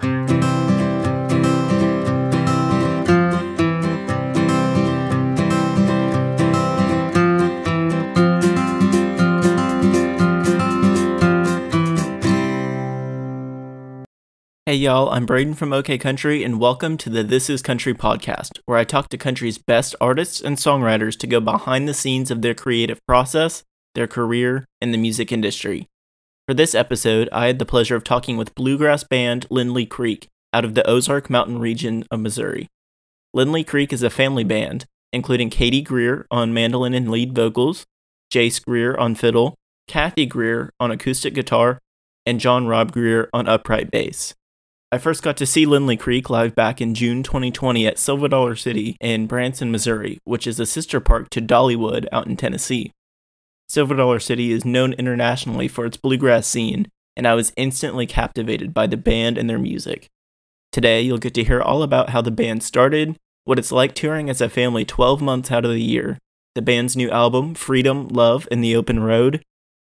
Hey y'all, I'm Braden from OK Country, and welcome to the This Is Country podcast, where I talk to country's best artists and songwriters to go behind the scenes of their creative process, their career, and the music industry. For this episode, I had the pleasure of talking with bluegrass band Lindley Creek out of the Ozark Mountain region of Missouri. Lindley Creek is a family band, including Katie Greer on mandolin and lead vocals, Jace Greer on fiddle, Kathy Greer on acoustic guitar, and John Rob Greer on upright bass. I first got to see Lindley Creek live back in June 2020 at Silver Dollar City in Branson, Missouri, which is a sister park to Dollywood out in Tennessee. Silver Dollar City is known internationally for its bluegrass scene, and I was instantly captivated by the band and their music. Today, you'll get to hear all about how the band started, what it's like touring as a family 12 months out of the year, the band's new album, Freedom, Love, and the Open Road,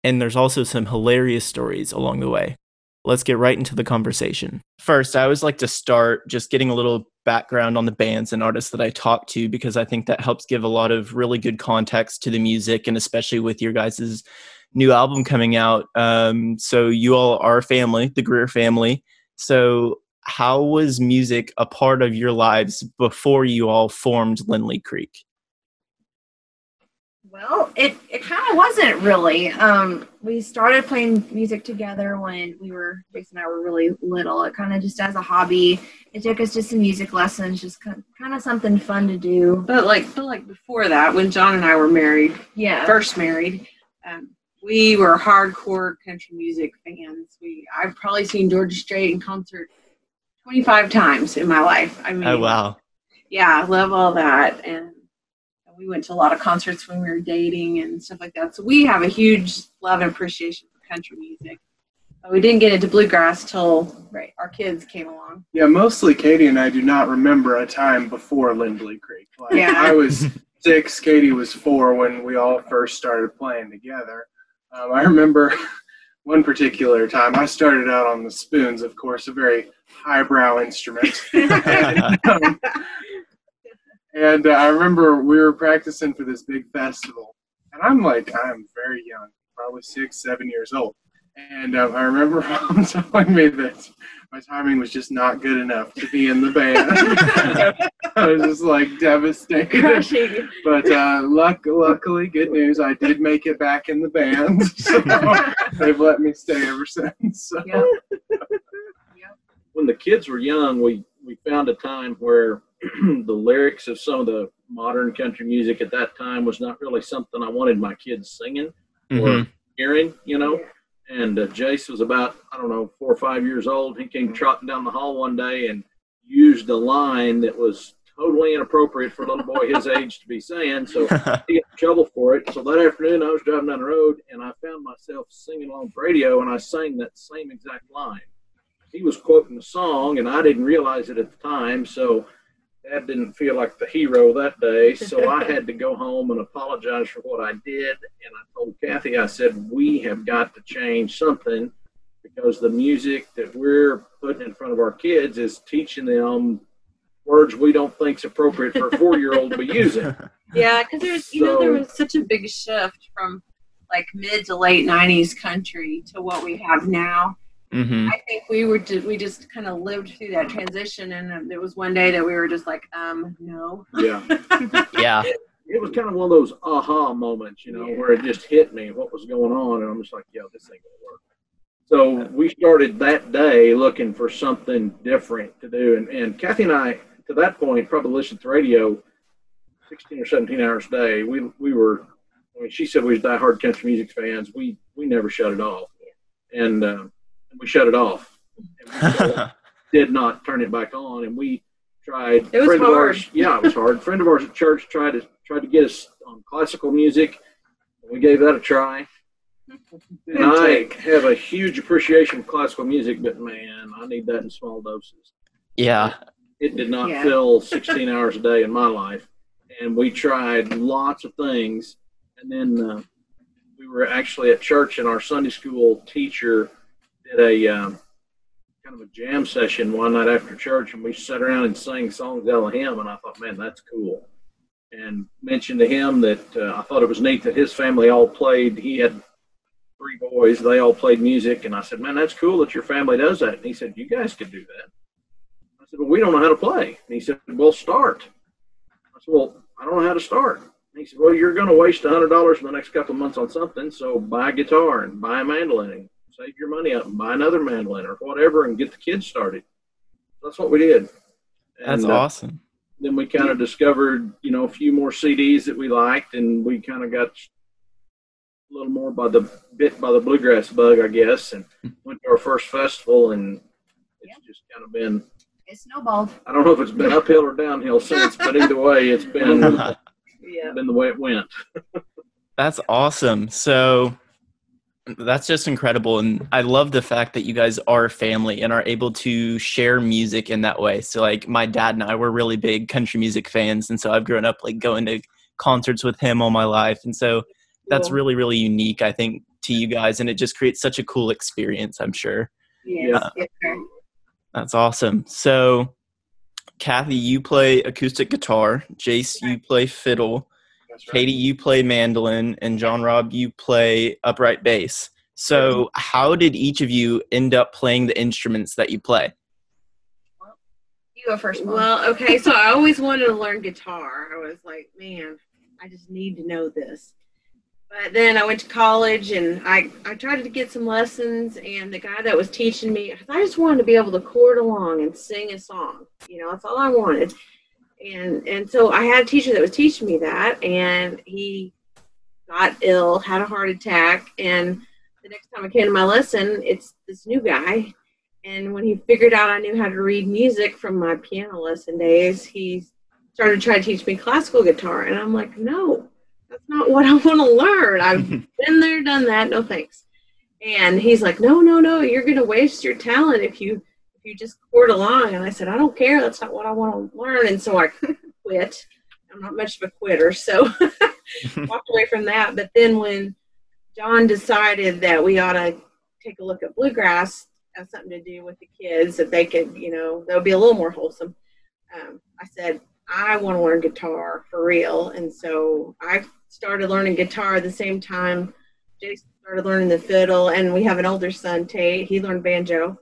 and there's also some hilarious stories along the way let's get right into the conversation. First, I always like to start just getting a little background on the bands and artists that I talk to because I think that helps give a lot of really good context to the music and especially with your guys's new album coming out. Um, so you all are family, the Greer family. So how was music a part of your lives before you all formed Lindley Creek? Well, it, it kind of wasn't really. Um, we started playing music together when we were, Jason and I were really little. It kind of just as a hobby. It took us to some music lessons, just kind of, kind of something fun to do. But like, but like before that, when John and I were married, Yeah. first married, um, we were hardcore country music fans. We I've probably seen George Strait in concert twenty five times in my life. I mean, Oh, wow. yeah, I love all that. And we went to a lot of concerts when we were dating and stuff like that. So we have a huge love and appreciation for country music. But we didn't get into bluegrass till Right. our kids came along. Yeah, mostly Katie and I do not remember a time before Lindley Creek. Like, Yeah. I was six, Katie was four when we all first started playing together. Um, I remember one particular time I started out on the spoons, of course, a very highbrow instrument. and um, and, uh, I remember we were practicing for this big festival, and I'm like, I'm very young, probably six, seven years old. And um, I remember mom telling me that my timing was just not good enough to be in the band. I was just like devastated. Crushing. But uh, luck, luckily, good news, I did make it back in the band. So they've let me stay ever since. So. Yep. when the kids were young, we we found a time where the lyrics of some of the modern country music at that time was not really something I wanted my kids singing or hearing, you know. And uh, Jace was about I don't know four or five years old. He came trotting down the hall one day and used a line that was totally inappropriate for a little boy his age to be saying. So he got in trouble for it. So that afternoon, I was driving down the road and I found myself singing along the radio, and I sang that same exact line. He was quoting the song, and I didn't realize it at the time. So Dad didn't feel like the hero that day. So I had to go home and apologize for what I did. And I told Kathy, I said, we have got to change something because the music that we're putting in front of our kids is teaching them words we don't think is appropriate for a four year old to be using. Yeah, because there's you know there was such a big shift from like mid to late '90s country to what we have now. Hmm I think we were we just kind of lived through that transition, and um, there was one day that we were just like, um, no. Yeah. Yeah. It was kind of one of those aha moments, you know, Yeah. where it just hit me what was going on. And I'm just like, yo, this ain't going to work. So we started that day looking for something different to do. And, and Kathy and I, to that point, probably listened to radio 16 or 17 hours a day. We, we were, I mean, she said we was diehard country music fans. We, we never shut it off. And uh, we shut it off. And we did not turn it back on. And we tried. It was friend of ours- yeah, it was hard. friend of ours at church tried to tried to get us on classical music. We gave that a try. And I have a huge appreciation for classical music, but man, I need that in small doses. yeah. It did not Yeah. fill 16 hours a day in my life. And we tried lots of things. And then uh, we were actually at church, and our Sunday school teacher did a um, kind of a jam session one night after church, and we sat around and sang songs out of him. And I thought, man, that's cool. And mentioned to him that uh, I thought it was neat that his family all played. He had three boys; they all played music. And I said, man, that's cool that your family does that. And he said, you guys could do that. I said, well, we don't know how to play. And he said, well, start. I said, well, I don't know how to start. He said, well, you're going to waste a hundred dollars in the next couple of months on something, so buy a guitar and buy a mandolin and save your money up and buy another mandolin or whatever and get the kids started. That's what we did. That's And, uh, awesome. then we kind of discovered, you know, a few more CDs that we liked, and we kind of got a little more by the bit by the bluegrass bug, I guess, and went to our first festival, and it's just kind of been. It snowballed. I don't know if it's been uphill or downhill since, but either way, it's been Yeah. been the way it went. That's awesome. So that's just incredible. And I love the fact that you guys are family and are able to share music in that way. So, like, my dad and I were really big country music fans. And so I've grown up like going to concerts with him all my life. And so that's Cool. really, really unique, I think, to you guys. And it just creates such a cool experience, I'm sure. Yes. Uh, yes, sir. That's awesome. So, Kathy, you play acoustic guitar. Jace, you play fiddle. That's right. Katie, you play mandolin, and John Rob, you play upright bass. So, how did each of you end up playing the instruments that you play? You go first, Mom. Well, okay, so I always wanted to learn guitar. I was like, man, I just need to know this. But then I went to college and I, I tried to get some lessons, and the guy that was teaching me, I just wanted to be able to chord along and sing a song. You know, that's all I wanted. And and so I had a teacher that was teaching me that, and he got ill, had a heart attack, and the next time I came to my lesson, it's this new guy, and when he figured out I knew how to read music from my piano lesson days, he started trying to teach me classical guitar. And I'm like, no, that's not what I want to learn. I've been there, done that. No thanks. And he's like, no, no, no, you're going to waste your talent if you you just chord along. And I said, I don't care. That's not what I want to learn. And so I quit. I'm not much of a quitter, so walked away from that. But then when John decided that we ought to take a look at bluegrass as something to do with the kids that they could, you know, that would be a little more wholesome. Um, I said, I want to learn guitar for real. And so I started learning guitar at the same time. Jason started learning the fiddle, and we have an older son, Tate. He learned banjo.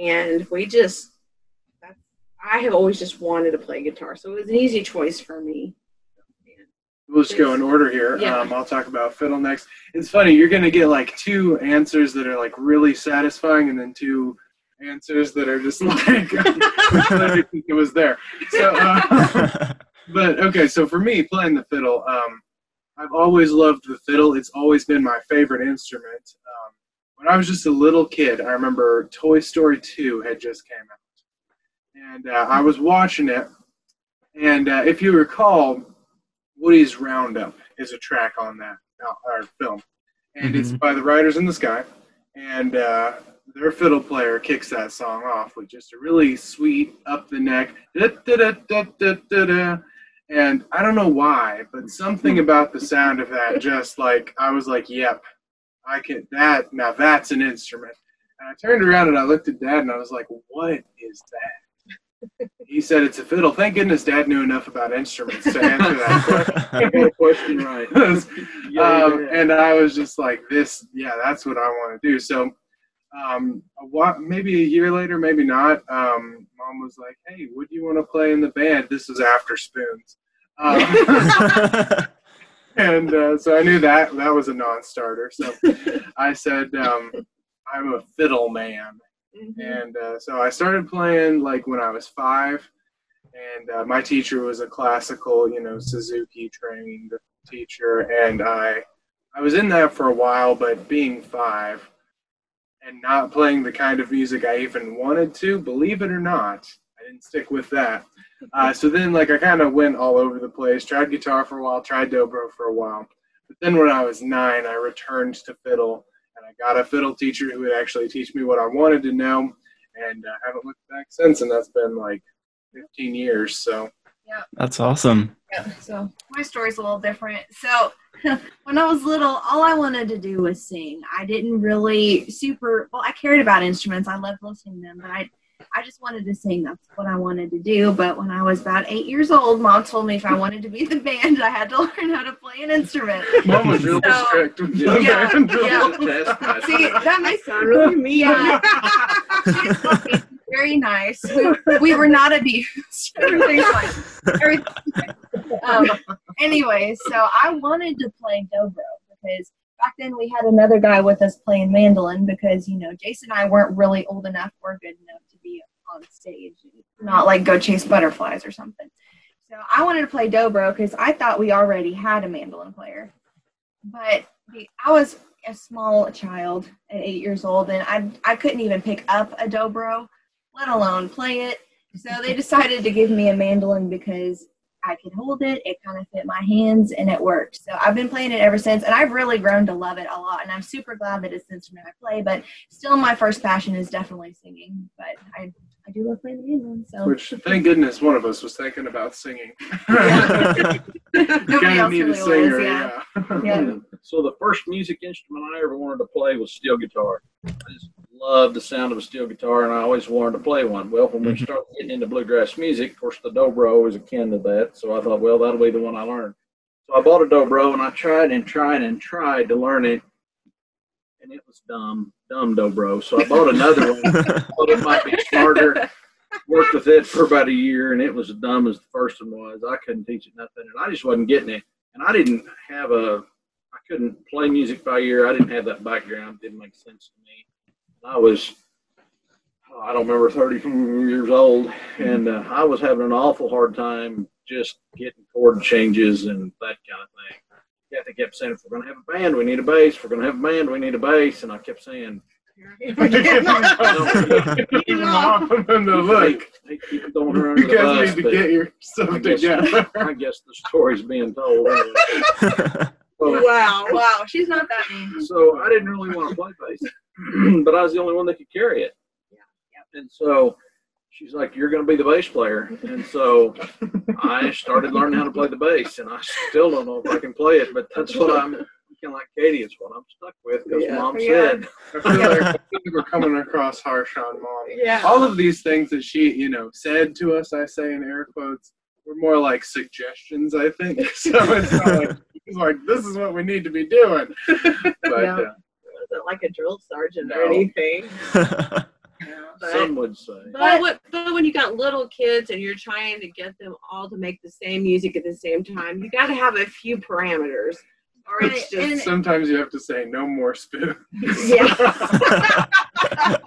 And we just I have always just wanted to play guitar. So it was an easy choice for me. We'll just go in order here. Yeah. Um, I'll talk about fiddle next. It's funny, you're going to get like two answers that are like really satisfying and then two answers that are just like, I didn't think it was there. So, uh, but okay, so for me, playing the fiddle, um, I've always loved the fiddle. It's always been my favorite instrument. Um, when I was just a little kid, I remember Toy Story 2 had just came out. And uh, I was watching it. And uh, if you recall, Woody's Roundup is a track on that uh, film. And it's by the Riders in the Sky. And uh, their fiddle player kicks that song off with just a really sweet, up the neck. da-da-da-da-da-da-da. And I don't know why, but something about the sound of that just like, I was like, yep, I can, that, now that's an instrument. And I turned around and I looked at dad and I was like, what is that? He said it's a fiddle. Thank goodness dad knew enough about instruments to answer that question. You question right. Yeah, um, yeah. and I was just like, this, yeah, that's what I want to do. So, um, a wa- maybe a year later, maybe not. Um, mom was like, hey, what do you want to play in the band? This was after Spoons. Um, and uh, so I knew that that was a non-starter. So I said, um, I'm a fiddle man. And uh, so I started playing like when I was five, and uh, my teacher was a classical, you know, Suzuki trained teacher, and I, I was in that for a while. But being five, and not playing the kind of music I even wanted to, believe it or not, I didn't stick with that. Uh, so then, like, I kind of went all over the place. Tried guitar for a while, tried dobro for a while, but then when I was nine, I returned to fiddle and I got a fiddle teacher who would actually teach me what I wanted to know, and uh, haven't looked back since. And that's been like 15 years. So yeah, That's awesome. Yeah, so my story's a little different. So when I was little, all I wanted to do was sing. I didn't really super well. I cared about instruments. I loved listening to them, but I, I just wanted to sing. That's what I wanted to do. But when I was about eight years old, mom told me if I wanted to be in the band, I had to learn how to play an instrument. Mom was real So- strict. Yeah. Yeah, yeah. See, that makes sound really mean. Yeah. Very nice. We, we were not abused. Everything's fine. Everything's fine. Um, anyway, so I wanted to play dobro because back then we had another guy with us playing mandolin because, you know, Jason and I weren't really old enough or good enough to be on stage, not like go chase butterflies or something. So I wanted to play dobro because I thought we already had a mandolin player. But the, I was a small child at eight years old, and I I couldn't even pick up a dobro, let alone play it. So they decided to give me a mandolin because I could hold it. It kind of fit my hands, and it worked. So I've been playing it ever since, and I've really grown to love it a lot. And I'm super glad that it's the instrument I play. But still, my first passion is definitely singing. But I I do love playing the mandolin. So Which, thank goodness, one of us was thinking about singing. nobody Kind of else need a singer, was. Yeah. yeah. Yeah. So the first music instrument I ever wanted to play was steel guitar. I just loved the sound of a steel guitar, and I always wanted to play one. Well, when we Mhm. started getting into bluegrass music, of course, the dobro is akin to that. So I thought, well, that'll be the one I learned. So I bought a dobro, and I tried and tried and tried to learn it, and it was dumb, dumb dobro. So I bought another one. thought it might be smarter. Worked with it for about a year, and it was as dumb as the first one was. I couldn't teach it nothing, and I just wasn't getting it. And I didn't have a, I couldn't play music by ear. I didn't have that background. It didn't make sense to me. I was, I don't remember, 30 years old, and uh, I was having an awful hard time just getting chord changes and that kind of thing. Kathy kept saying, if we're going to have a band, we need a bass. If we're going to have a band, we need a bass. And I kept saying, Keep them off and then they'll look. Hey, keep throwing her under You the guys bus. need to but get I yourself guess, together. I guess the story's being told. anyway. So, Wow. Wow, she's not that mean. so I didn't really want to play bass, but I was the only one that could carry it. And so she's like, "You're going to be the bass player." And so I started learning how to play the bass, and I still don't know if I can play it, but that's what I'm. Kind of like Katie, it's what I'm stuck with because Yeah. mom Yeah. said. I feel like, I feel like we're coming across harsh on mom. Yeah. All of these things that she, you know, said to us, I say in air quotes, were more like suggestions, I think. So it's not like, like this is what we need to be doing. But Yeah. uh, wasn't like a drill sergeant No. or anything. But, Some would say. but, what, but when you got little kids and you're trying to get them all to make the same music at the same time, you got to have a few parameters, or it's Right, and- just sometimes you have to say no more spoon. yeah.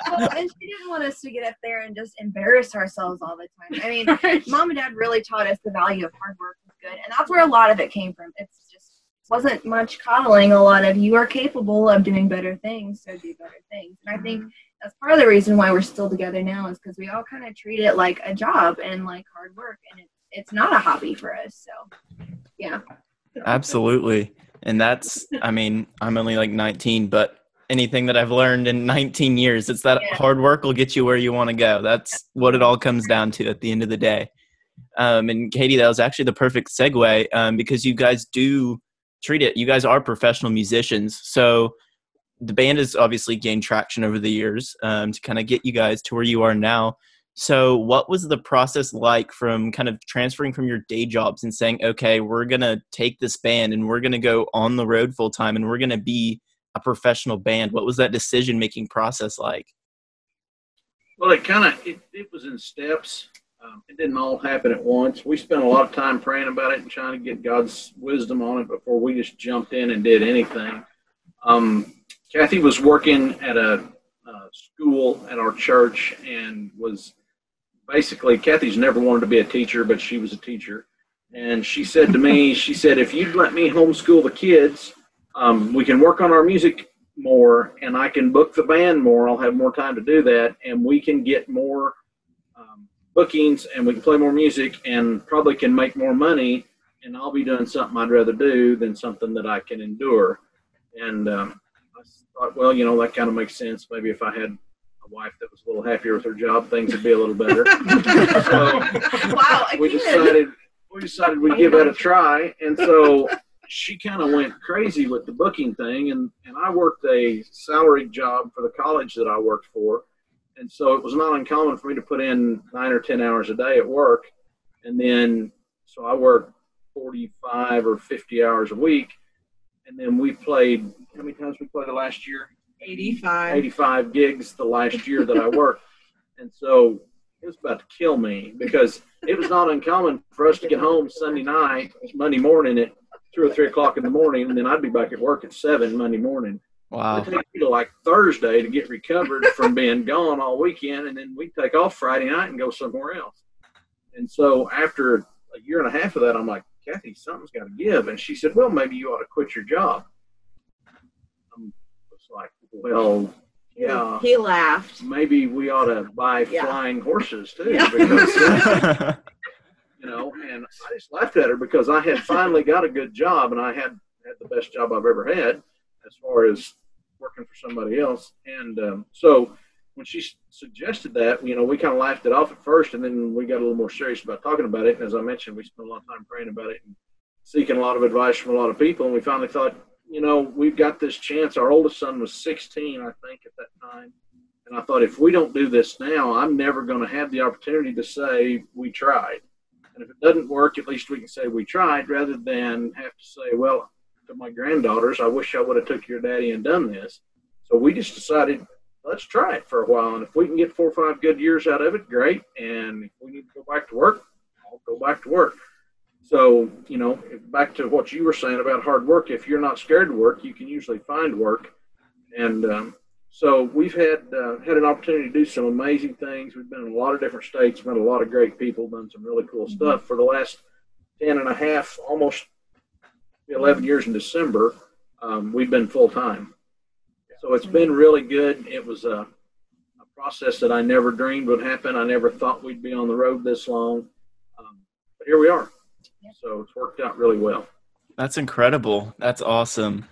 well, and she didn't want us to get up there and just embarrass ourselves all the time. I mean, mom and dad really taught us the value of hard work was good, and that's where a lot of it came from. It's just wasn't much coddling. A lot of you are capable of doing better things, so do better things. And I think that's part of the reason why we're still together now is because we all kind of treat it like a job and like hard work, and it's it's not a hobby for us. So, yeah. Absolutely. And that's, I mean, I'm only like 19, but anything that I've learned in 19 years, it's that Yeah. hard work will get you where you want to go. That's what it all comes down to at the end of the day. Um, and Katie, that was actually the perfect segue um, because you guys do treat it, you guys are professional musicians. So the band has obviously gained traction over the years um, to kind of get you guys to where you are now. So, what was the process like from kind of transferring from your day jobs and saying, okay, we're going to take this band and we're going to go on the road full time and we're going to be a professional band? What was that decision making process like? Well, it kind of it, it was in steps. Um, it didn't all happen at once. We spent a lot of time praying about it and trying to get God's wisdom on it before we just jumped in and did anything. Um, Kathy was working at a uh, school at our church and was basically Kathy's never wanted to be a teacher, but she was a teacher. And she said to me, she said, if you'd let me homeschool the kids, um, we can work on our music more and I can book the band more. I'll have more time to do that and we can get more bookings and we can play more music and probably can make more money. And I'll be doing something I'd rather do than something that I can endure. And um, I thought, well, you know, that kind of makes sense. Maybe if I had a wife that was a little happier with her job, things would be a little better. so Wow. we decided we decided we'd give that a try, and so she kind of went crazy with the booking thing, and and I worked a salaried job for the college that I worked for, and so it was not uncommon for me to put in nine or ten hours a day at work, and then so I worked forty five or fifty hours a week, and then we played. How many times we played the last year? 85. 85 gigs the last year that I worked. And so it was about to kill me because it was not uncommon for us to get home Sunday night, Monday morning at two or three o'clock in the morning, and then I'd be back at work at seven Monday morning. Wow. It'd take me to like Thursday to get recovered from being gone all weekend, and then we'd take off Friday night and go somewhere else. And so after a year and a half of that, I'm like, Kathy, something's got to give. And she said, Well, maybe you ought to quit your job. I was like, Well, yeah, He laughed. maybe we ought to buy Yeah. flying horses too, Yeah. because you know. And I just laughed at her because I had finally got a good job, and I had had the best job I've ever had as far as working for somebody else. And um, so when she suggested that, you know, we kind of laughed it off at first, and then we got a little more serious about talking about it. And as I mentioned, we spent a lot of time praying about it and seeking a lot of advice from a lot of people. And we finally thought, you know, we've got this chance. Our oldest son was 16, I think, at that time. And I thought, if we don't do this now, I'm never going to have the opportunity to say we tried. And if it doesn't work, at least we can say we tried rather than have to say, well, to my granddaughters, I wish I would have took your daddy and done this. So we just decided, let's try it for a while. And if we can get four or five good years out of it, great. And if we need to go back to work, I'll go back to work. So, you know, back to what you were saying about hard work, if you're not scared to work, you can usually find work. And um, so we've had uh, had an opportunity to do some amazing things. We've been in a lot of different states, met a lot of great people, done some really cool stuff for the last 10 and a half, almost 11 years in December. Um, we've been full time. So it's been really good. It was a, a process that I never dreamed would happen. I never thought we'd be on the road this long. Um, but here we are. So it's worked out really well. That's incredible. That's awesome.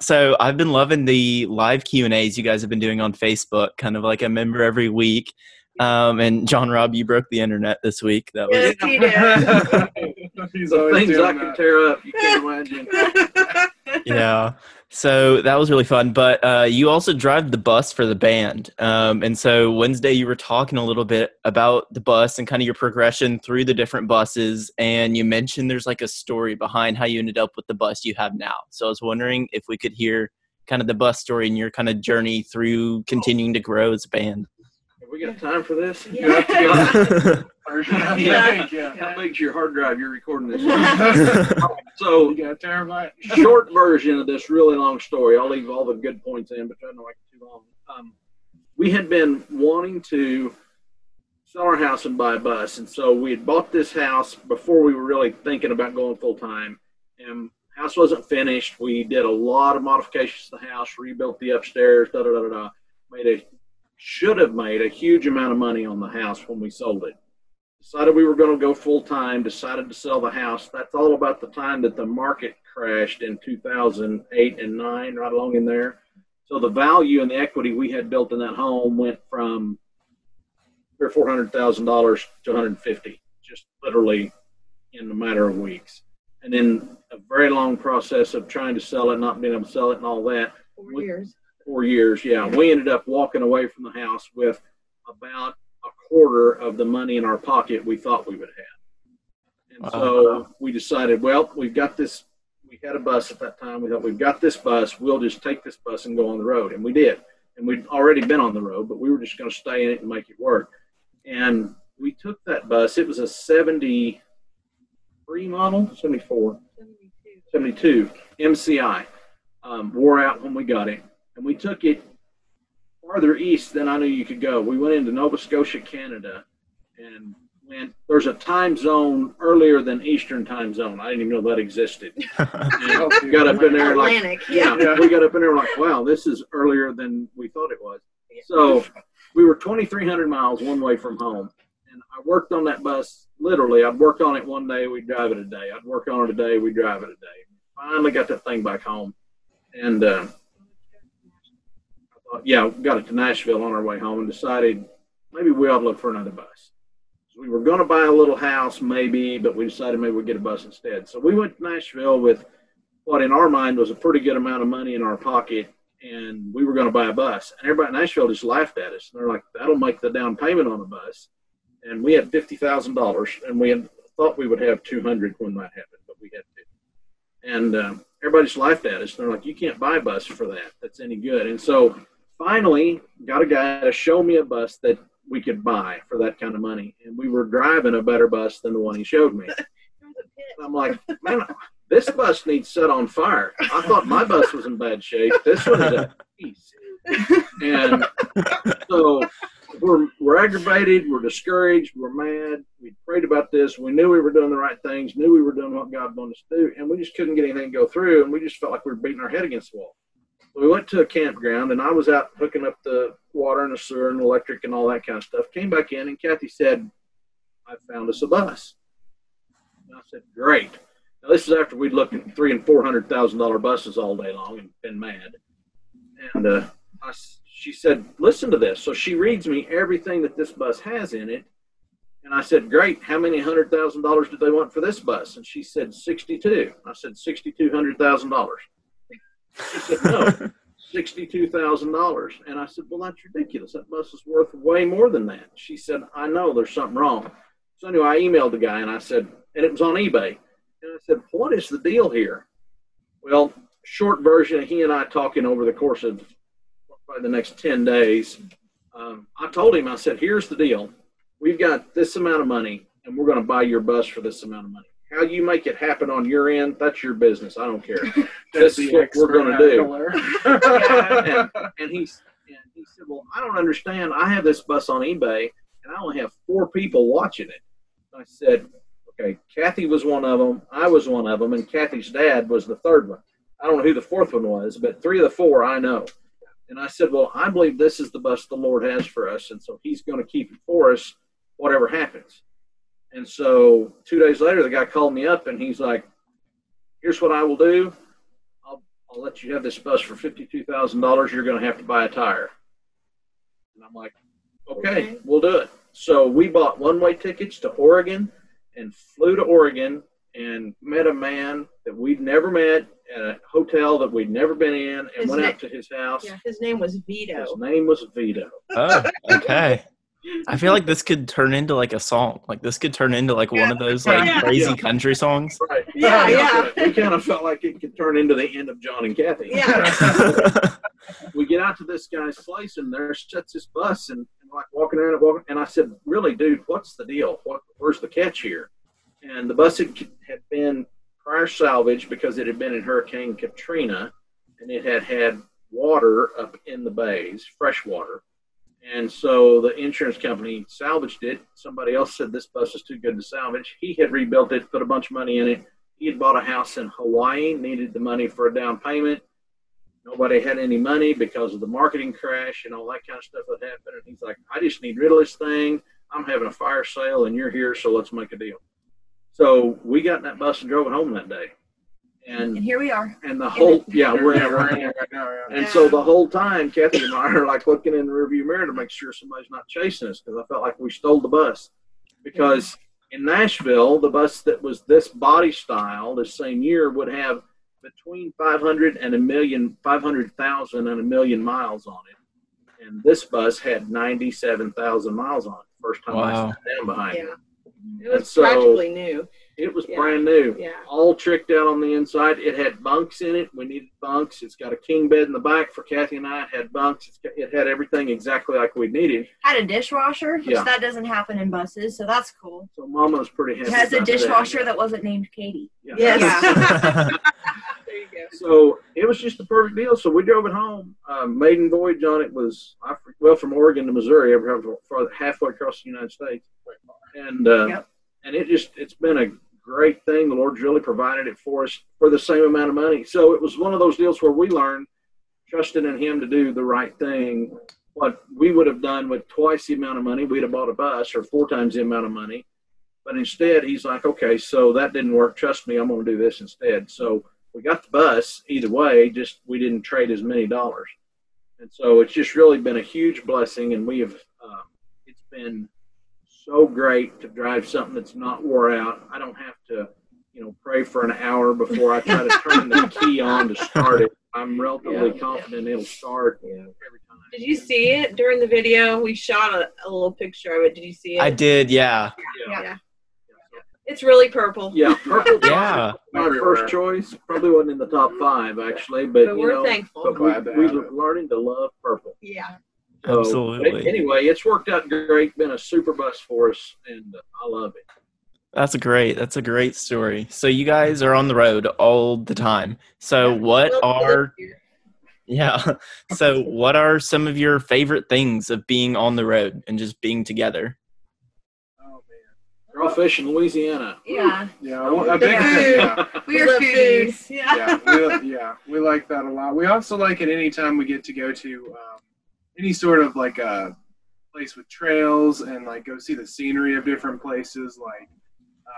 So I've been loving the live Q and A's you guys have been doing on Facebook, kind of like a member every week. Um, and John Rob, you broke the internet this week. That was Yes, he did. He's The always things I can that. tear up, you can't imagine. yeah. So that was really fun. But uh, you also drive the bus for the band. Um, and so Wednesday, you were talking a little bit about the bus and kind of your progression through the different buses. And you mentioned there's like a story behind how you ended up with the bus you have now. So I was wondering if we could hear kind of the bus story and your kind of journey through continuing to grow as a band. Have we got time for this? Yeah. yeah. Yeah. yeah. How big's your hard drive you're recording this? So You got a terabyte? short version of this really long story. I'll leave all the good points in, but I don't make it too long. Um, we had been wanting to sell our house and buy a bus, and so we had bought this house before we were really thinking about going full time. And house wasn't finished. We did a lot of modifications to the house, rebuilt the upstairs, da da da da. da. Made a should have made a huge amount of money on the house when we sold it decided we were going to go full time, decided to sell the house. That's all about the time that the market crashed in 2008 and 9, right along in there. So the value and the equity we had built in that home went from three or four hundred thousand dollars to 150, just literally in a matter of weeks. And then a very long process of trying to sell it, not being able to sell it, and all that Four years. Four years. Yeah, we ended up walking away from the house with about a quarter of the money in our pocket we thought we would have. And so we decided, well, we've got this. We had a bus at that time. We thought we've got this bus. We'll just take this bus and go on the road, and we did. And we'd already been on the road, but we were just going to stay in it and make it work. And we took that bus. It was a '73 model, '74. 72 MCI um, wore out when we got it, and we took it farther east than I knew you could go. We went into Nova Scotia, Canada, and went. There's a time zone earlier than Eastern time zone. I didn't even know that existed. We got up in there like Atlantic. yeah, Yeah. we got up in there like, wow, this is earlier than we thought it was. So we were 2,300 miles one way from home. And I worked on that bus literally. I'd work on it one day, we'd drive it a day. I'd work on it a day, we'd drive it a day. Finally got that thing back home. And uh, Thought, yeah, got it to Nashville on our way home and decided maybe we ought to look for another bus. So we were going to buy a little house maybe, but we decided maybe we'd get a bus instead. So we went to Nashville with what in our mind was a pretty good amount of money in our pocket, and we were going to buy a bus. And everybody in Nashville just laughed at us. And they're like, "That'll make the down payment on a bus." And we had fifty thousand dollars, and we had thought we would have two hundred when that happened, but we had fifty. And um, everybody just laughed at us. And they're like, "You can't buy a bus for that. That's any good." And so finally, got a guy to show me a bus that we could buy for that kind of money, and we were driving a better bus than the one he showed me. I'm like, man, this bus needs set on fire. I thought my bus was in bad shape. This one is a piece. And so we're, we're aggravated, we're discouraged, we're mad. We prayed about this. We knew we were doing the right things, knew we were doing what God wanted us to do, and we just couldn't get anything to go through. And we just felt like we were beating our head against the wall. We went to a campground, and I was out hooking up the water and the sewer and electric and all that kind of stuff. Came back in, and Kathy said, I found us a bus. And I said, Great. Now this is after we'd looked at three and four hundred thousand dollar buses all day long and been mad. And uh, I, she said, "Listen to this." So she reads me everything that this bus has in it, and I said, "Great. How many hundred thousand dollars did they want for this bus?" And she said, 62. I said, sixty-two hundred thousand dollars. She said, "No." $62,000. And I said, Well, that's ridiculous. That bus is worth way more than that. She said, I know there's something wrong. So anyway, I emailed the guy and I said, and it was on eBay. And I said, What is the deal here? Well, short version, he and I talking over the course of probably the next 10 days. Um, I told him, I said, Here's the deal. We've got this amount of money, and we're going to buy your bus for this amount of money. How you make it happen on your end, that's your business. I don't care. this is what we're going to do. and, and, he's, and he said, Well, I don't understand. I have this bus on eBay, and I only have four people watching it. I said, Okay, Kathy was one of them. I was one of them, and Kathy's dad was the third one. I don't know who the fourth one was, but three of the four I know. And I said, Well, I believe this is the bus the Lord has for us, and so He's going to keep it for us, whatever happens. And so two days later, the guy called me up and he's like, Here's what I will do. I'll, I'll let you have this bus for $52,000. You're going to have to buy a tire. And I'm like, okay, okay, we'll do it. So we bought one way tickets to Oregon and flew to Oregon and met a man that we'd never met at a hotel that we'd never been in and his went out to his house. Yeah, his name was Vito. His name was Vito. Oh, okay. I feel like this could turn into like a song. Like this could turn into like yeah. one of those like yeah. crazy yeah. country songs. Right. Yeah, yeah. We kind of felt like it could turn into the end of John and Kathy. Yeah. we get out to this guy's place and there sits this bus and, and like walking around and walking. And I said, "Really, dude, what's the deal? What? Where's the catch here?" And the bus had, had been prior salvage because it had been in Hurricane Katrina, and it had had water up in the bays, fresh water and so the insurance company salvaged it. Somebody else said this bus is too good to salvage. He had rebuilt it, put a bunch of money in it. He had bought a house in Hawaii, needed the money for a down payment. Nobody had any money because of the marketing crash and all that kind of stuff that happened. And he's like, I just need rid of this thing. I'm having a fire sale and you're here, so let's make a deal. So we got in that bus and drove it home that day. And, and here we are. And the whole yeah, we're in, we're in right now. Yeah. And so the whole time, Kathy and I are like looking in the rearview mirror to make sure somebody's not chasing us because I felt like we stole the bus. Because in Nashville, the bus that was this body style this same year would have between 500 and a million, 500,000 and a million miles on it. And this bus had 97,000 miles on it. First time wow. I sat down behind yeah. it. It was so, practically new. It was yeah. brand new. Yeah. All tricked out on the inside. It had bunks in it. We needed bunks. It's got a king bed in the back for Kathy and I. It had bunks. Got, it had everything exactly like we needed. Had a dishwasher, which yeah. that doesn't happen in buses, so that's cool. So Mama was pretty happy. It has a dishwasher that. that. wasn't named Katie. Yeah. Yes. Yeah. there you go. So it was just the perfect deal. So we drove it home. Um, maiden voyage on it was well from Oregon to Missouri, halfway across the United States, and uh, yep. and it just it's been a great thing. The Lord's really provided it for us for the same amount of money. So it was one of those deals where we learned, trusting in Him to do the right thing. What we would have done with twice the amount of money, we'd have bought a bus or four times the amount of money. But instead, He's like, okay, so that didn't work. Trust me, I'm going to do this instead. So we got the bus either way, just we didn't trade as many dollars. And so it's just really been a huge blessing, and we have, um, it's been so great to drive something that's not wore out. I don't have to, you you know, pray for an hour before I try to turn the key on to start it. I'm relatively Yeah. confident it'll start you know, every time. Did you see it during the video? We shot a, a little picture of it. Did you see it? I did, yeah. Yeah. Yeah. It's really purple. Yeah, purple. Yeah. My first choice probably wasn't in the top five actually, but, But you we're know, thankful. but Glad we, to we're learning to love purple. Yeah. So, Absolutely. Anyway, it's worked out great. Been a super bus for us, and I love it. That's great. That's a great story. So you guys are on the road all the time. So what are yeah. So what are some of your favorite things of being on the road and just being together? Oh man. We're all fish in Louisiana. Yeah. Yeah, I want- a big Food. thing. Yeah. we are love foodies. Yeah. yeah, we, yeah, we like that a lot. We also like it anytime we get to go to um, any sort of like a place with trails and like go see the scenery of different places. Like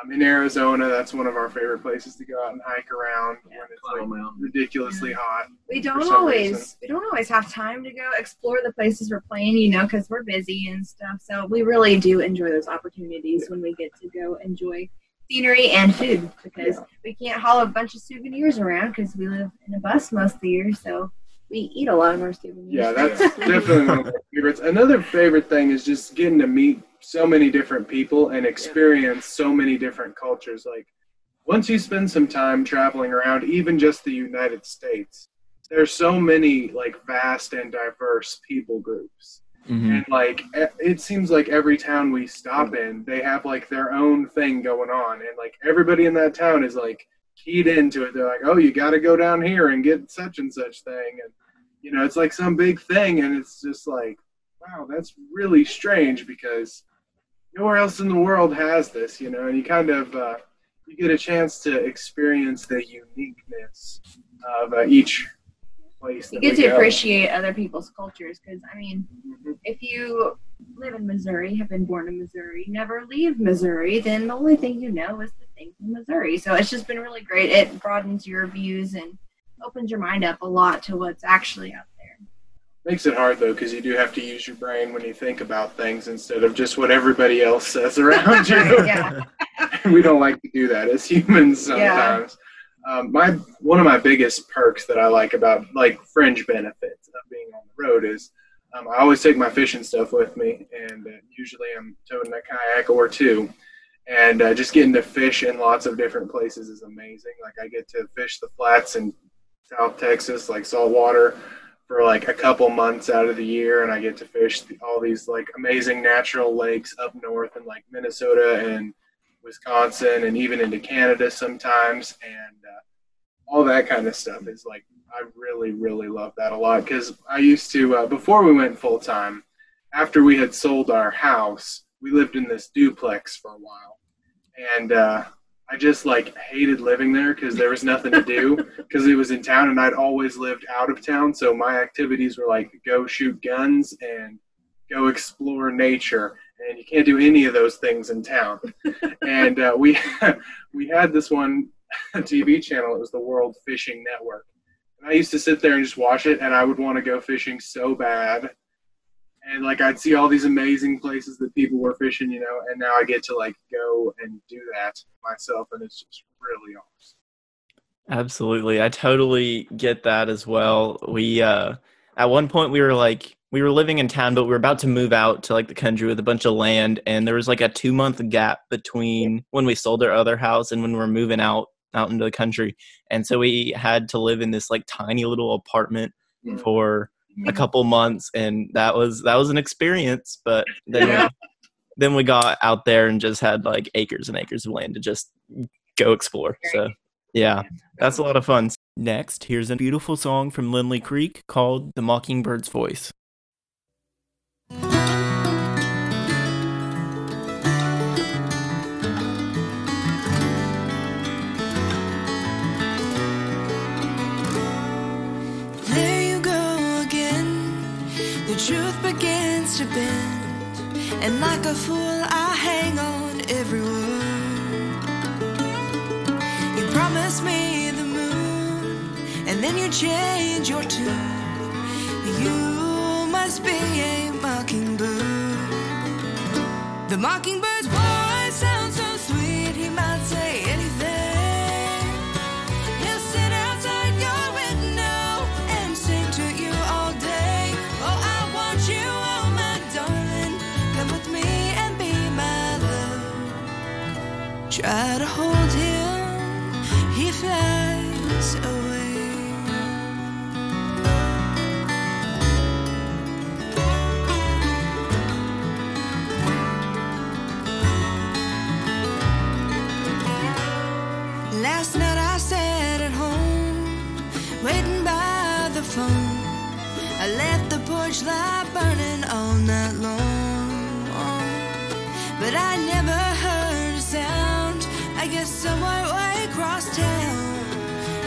um, in Arizona, that's one of our favorite places to go out and hike around when it's Cloud like Mountain. ridiculously hot. We don't always reason. we don't always have time to go explore the places we're playing, you know, because we're busy and stuff. So we really do enjoy those opportunities when we get to go enjoy scenery and food because we can't haul a bunch of souvenirs around because we live in a bus most of the year. So we eat a lot of our souvenirs. Yeah, that's definitely one of my favorites. Another favorite thing is just getting to meet so many different people and experience so many different cultures. Like once you spend some time traveling around, even just the United States, there's so many like vast and diverse people groups. Mhm. And like e- it seems like every town we stop in, they have like their own thing going on, and like everybody in that town is like keyed into it. They're like, "Oh, you got to go down here and get such and such thing," and you know, it's like some big thing, and it's just like, wow, that's really strange because nowhere else in the world has this, you know, and you kind of uh, you get a chance to experience the uniqueness of uh, each place. you get to go. appreciate other people's cultures because I mean, Mhm. if you live in Missouri, have been born in Missouri, never leave Missouri, then the only thing you know is the things in Missouri. So it's just been really great. It broadens your views and opens your mind up a lot to what's actually out there. Makes it hard though, because you do have to use your brain when you think about things instead of just what everybody else says around you. We don't like to do that as humans Yeah. sometimes. Um, my one of my biggest perks that I like about like fringe benefits of being on the road is um, I always take my fishing stuff with me, and uh, usually I'm towing a kayak or two. And uh, just getting to fish in lots of different places is amazing. Like I get to fish the flats in South Texas, like saltwater, for like a couple months out of the year, and I get to fish all these like amazing natural lakes up north in like Minnesota and Wisconsin, and even into Canada sometimes, and uh, all that kind of stuff is like I really really love that a lot because I used to uh, before we went full time, after we had sold our house, we lived in this duplex for a while, and uh, I just like hated living there because there was nothing to do because it was in town and I'd always lived out of town. So my activities were like go shoot guns and go explore nature. And you can't do any of those things in town. and uh, we we had this one TV channel. It was the World Fishing Network. And I used to sit there and just watch it, and I would want to go fishing so bad. And like I'd see all these amazing places that people were fishing, you know, and now I get to like go and do that myself, and it's just really awesome. Absolutely. I totally get that as well. We uh at one point we were like we were living in town but we were about to move out to like the country with a bunch of land and there was like a 2 month gap between when we sold our other house and when we were moving out out into the country. And so we had to live in this like tiny little apartment Yeah. for a couple months and that was that was an experience but then Yeah. then we got out there and just had like acres and acres of land to just go explore. So yeah, that's a lot of fun. Next, here's a beautiful song from Lindley Creek called The Mockingbird's Voice. Begins to bend. And like a fool, I hang on every word. You promised me the moon, and then you change your tune. You must be a mockingbird. The mockingbird's Try to hold him, he flies away. Last night I sat at home, waiting by the phone. I left the porch light burning all night long. But I somewhere way across town,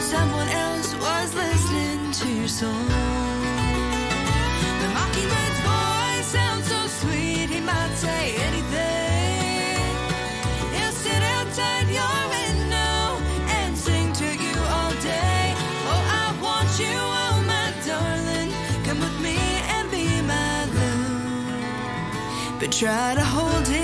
someone else was listening to your song. The mockingbird's voice sounds so sweet, he might say anything. He'll sit outside your window and sing to you all day. Oh, I want you, oh my darling, come with me and be my love. But try to hold him,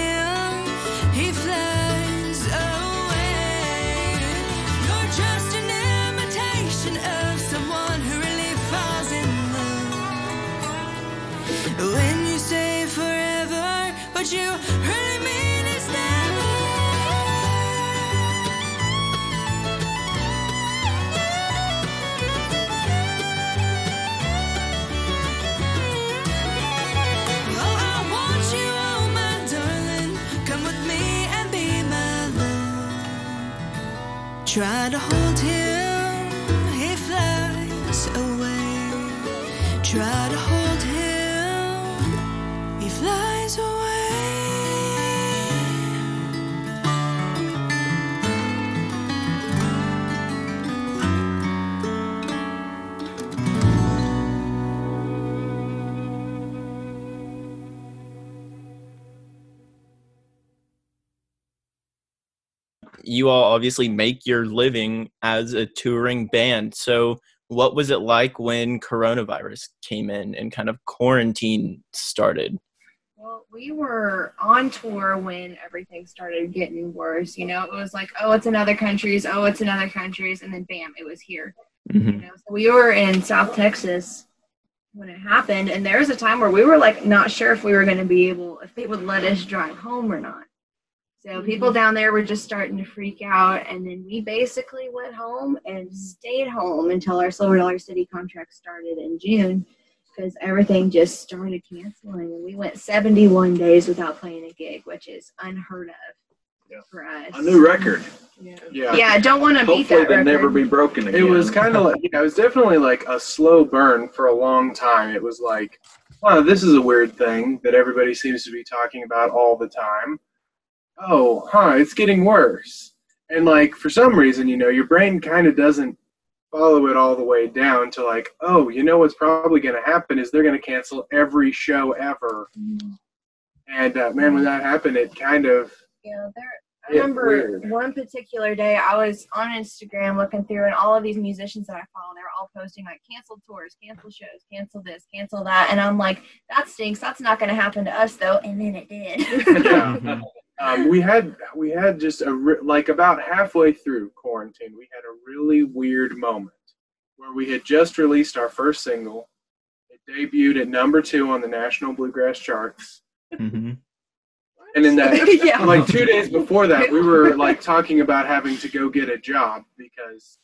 When you say forever, what you really mean is never. Oh, I want you, oh my darling, come with me and be my love. Try to hold him, You all obviously make your living as a touring band. So, what was it like when coronavirus came in and kind of quarantine started? Well, we were on tour when everything started getting worse. You know, it was like, oh, it's in other countries. Oh, it's in other countries. And then bam, it was here. You Mhm. know, so we were in South Texas when it happened. And there was a time where we were like not sure if we were going to be able, if they would let us drive home or not. So people mm-hmm. down there were just starting to freak out. And then we basically went home and stayed home until our Silver Dollar City contract started in June because everything just started canceling. And we went 71 days without playing a gig, which is unheard of Yeah. for us. A new record. Yeah. Yeah. Yeah, don't want to beat Hopefully they'll never be broken again. It was kind of like, yeah, it was definitely like a slow burn for a long time. It was like, wow, this is a weird thing that everybody seems to be talking about all the time. Oh, huh, it's getting worse. And like, for some reason, you know, your brain kind of doesn't follow it all the way down to like, oh, you know what's probably going to happen is they're going to cancel every show ever. And uh, man, when that happened, it kind of, Yeah, there. I remember weird. one particular day I was on Instagram looking through, and all of these musicians that I follow, they were all posting like canceled tours, cancel shows, cancel this, cancel that, and I'm like, that stinks. That's not going to happen to us though, and then it did. yeah. um, we had we had just a re- like about halfway through quarantine we had a really weird moment where we had just released our first single it debuted at number two on the national bluegrass charts Mhm. and in that yeah. like two days before that we were like talking about having to go get a job because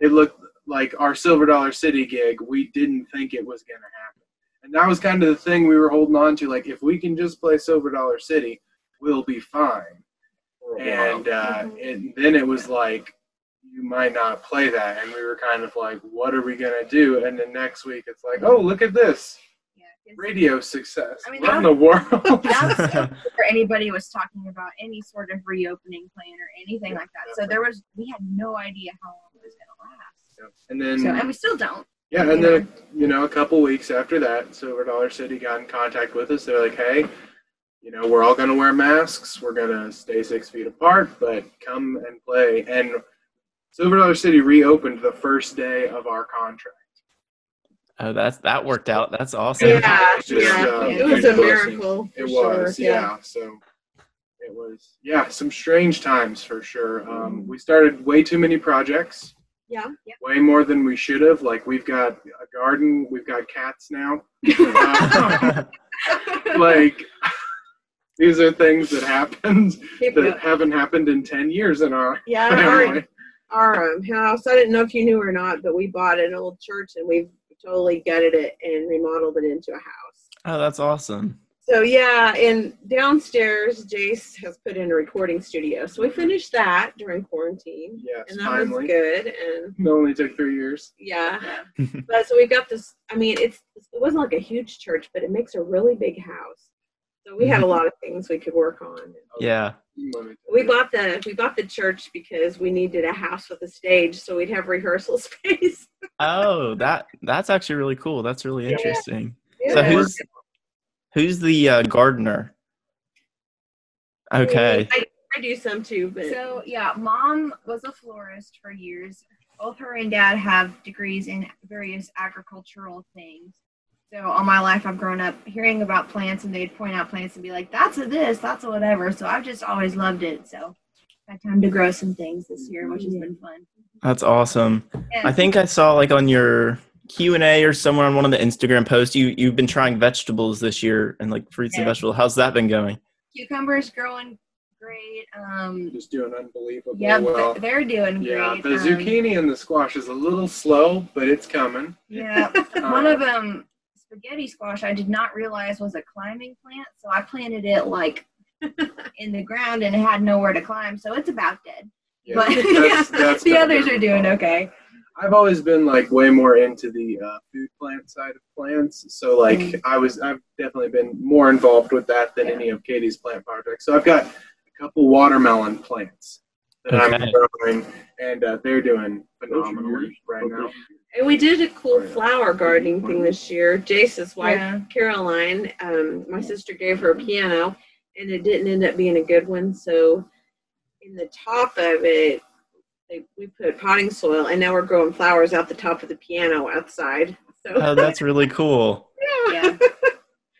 it looked like our silver dollar city gig we didn't think it was going to happen and that was kind of the thing we were holding on to like if we can just play silver dollar city we'll be fine For a while. and uh, and then it was like you might not play that and we were kind of like what are we going to do and then next week it's like oh look at this Yeah, 'cause radio success I mean, what in the world That's before anybody was talking about any sort of reopening plan or anything like that. So there was, we had no idea how long it was going to last. and then So, and we still don't. Yeah, and then you know, a couple weeks after that, Silver Dollar City got in contact with us. They're like, "Hey, you know, we're all gonna wear masks. We're gonna stay six feet apart, but come and play." And Silver Dollar City reopened the first day of our contract. Oh, that's that worked out. That's awesome. Yeah, It's just, yeah. uh, It was a miracle. for It sure, was, yeah. So it was, yeah, some strange times for sure. Um, we started way too many projects. Yeah. Way more than we should have. Like we've got a garden, we've got cats now. Uh, like These are things that happened Keep that it- haven't happened in 10 years in our Yeah, our, family. our um, house. I didn't know if you knew or not, but we bought an old church and we've totally gutted it and remodeled it into a house. Oh, that's awesome. So yeah, and downstairs, Jace has put in a recording studio. So we finished that during quarantine, Yes, and that was good. And It only took three years. yeah, but so we've got this. I mean, it's it wasn't like a huge church, but it makes a really big house. So we had a lot of things we could work on. Yeah. Let me tell We bought the we bought the church because we needed a house with a stage, so we'd have rehearsal space. Oh, that that's actually really cool. That's really Yeah. interesting. So who's who's the uh, gardener? Okay. I, I do some too, but So yeah, mom was a florist for years. Both her and dad have degrees in various agricultural things. So all my life I've grown up hearing about plants and they'd point out plants and be like, that's a this, that's a whatever. So I've just always loved it. So I had time to grow some things this year, which has been fun. That's awesome. And I think I saw like on your Q and A or somewhere on one of the Instagram posts you you've been trying vegetables this year and like fruits and vegetables. How's that been going? cucumbers growing great. Um Just doing unbelievably yeah, well. th- they're doing great. Yeah, the Um, zucchini and the squash is a little slow, but it's coming. Yeah, one of them, spaghetti squash, I did not realize was a climbing plant, so I planted it like in the ground and it had nowhere to climb, so it's about dead. Yeah, but that's- that's the others are doing okay. I've always been like way more into the uh, food plant side of plants. So like Mm. I was, I've definitely been more involved with that than Yeah. any of Katie's plant projects. So I've got a couple watermelon plants that Okay. I'm growing, and uh, they're doing phenomenally right now. and we did a cool flower gardening thing this year. Jace's wife Yeah. Caroline, um, my sister gave her a piano, and it didn't end up being a good one. So in the top of it, they, we put potting soil, and now we're growing flowers out the top of the piano outside. So Oh, that's really cool. Yeah,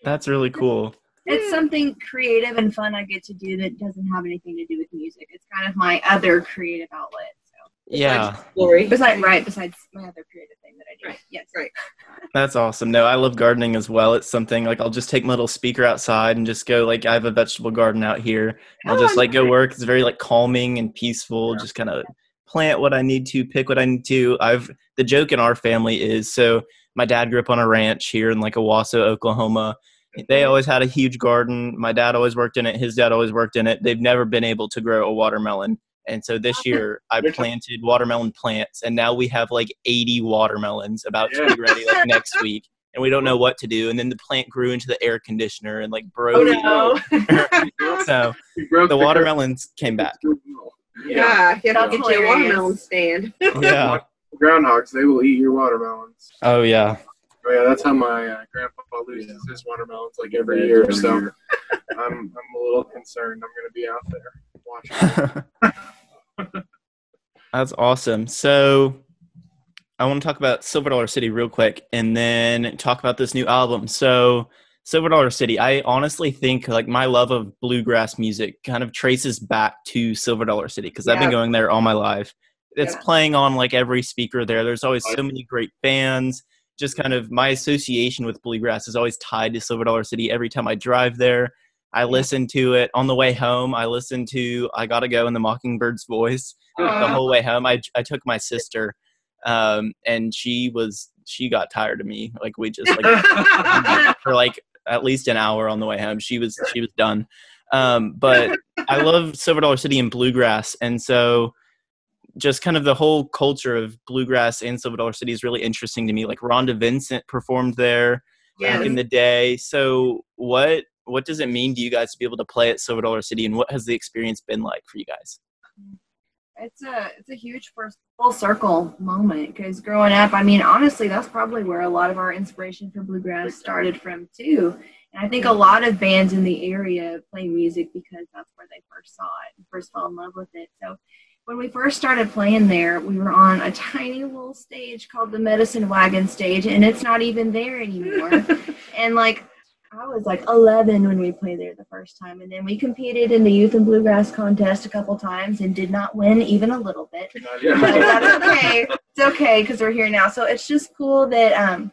That's really cool. It's hmm. something creative and fun I get to do that doesn't have anything to do with music. It's kind of my other creative outlet. So Yeah. glory. besides, right, besides my other creative thing that I do. Right, Yes, right. That's awesome. No, I love gardening as well. It's something like I'll just take my little speaker outside and just go like I have a vegetable garden out here. And I'll Oh, just like go work. It's very like calming and peaceful. Yeah. Just kind of plant what I need to, pick what I need to. I've the joke in our family is so my dad grew up on a ranch here in like Owasso, Oklahoma. They always had a huge garden. My dad always worked in it. His dad always worked in it. They've never been able to grow a watermelon. And so this year I planted watermelon plants and now we have like 80 watermelons about to be ready like next week. And we don't know what to do. And then the plant grew into the air conditioner and like oh, broke. Oh no! so broke the gr- watermelons came back. yeah, you have to That's get you a watermelon stand. Yeah. Groundhogs, they will eat your watermelons. Oh yeah. Oh yeah, that's how my uh, grandpa loses his watermelons like every year. So I'm I'm a little concerned. I'm gonna be out there watching. That's awesome. So I want to talk about Silver Dollar City real quick and then talk about this new album. So Silver Dollar City, I honestly think like my love of bluegrass music kind of traces back to Silver Dollar City because I've been going there all my life. It's Yeah. playing on like every speaker there. There's always so many great bands. Just kind of my association with bluegrass is always tied to Silver Dollar City. Every time I drive there, I listen to it. On the way home, I listen to I Gotta Go in the Mockingbird's voice the whole way home. I I took my sister, um, and she was she got tired of me. Like we just like for like at least an hour on the way home. She was she was done. Um, but I love Silver Dollar City and bluegrass, and so just kind of the whole culture of bluegrass in Silver Dollar City is really interesting to me. Like Rhonda Vincent performed there back in the day. So what what does it mean to you guys to be able to play at Silver Dollar City, and what has the experience been like for you guys? it's a it's a huge first full circle moment because growing up, I mean, honestly, that's probably where a lot of our inspiration for bluegrass started from too. And I think a lot of bands in the area play music because that's where they first saw it and first fell in love with it. So when we first started playing there, we were on a tiny little stage called the Medicine Wagon stage, and it's not even there anymore. and like I was like 11 when we played there the first time, and then we competed in the Youth and Bluegrass contest a couple times and did not win even a little bit. But that's okay. It's okay because we're here now. So it's just cool that um,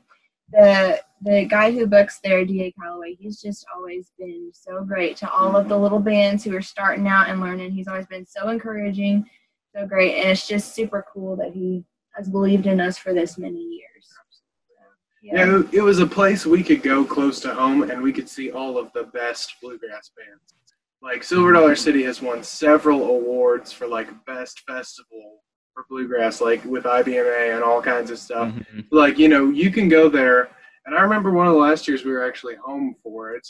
the the guy who books there, Da Calloway, he's just always been so great to all of the little bands who are starting out and learning. He's always been so encouraging, so great, and it's just super cool that he has believed in us for this many years. Yeah, it was a place we could go close to home and we could see all of the best bluegrass bands. Like Silver Dollar City has won several awards for like best festival for bluegrass, like with IBMA and all kinds of stuff. Mhm. Like you know, you can go there. And I remember one of the last years we were actually home for it.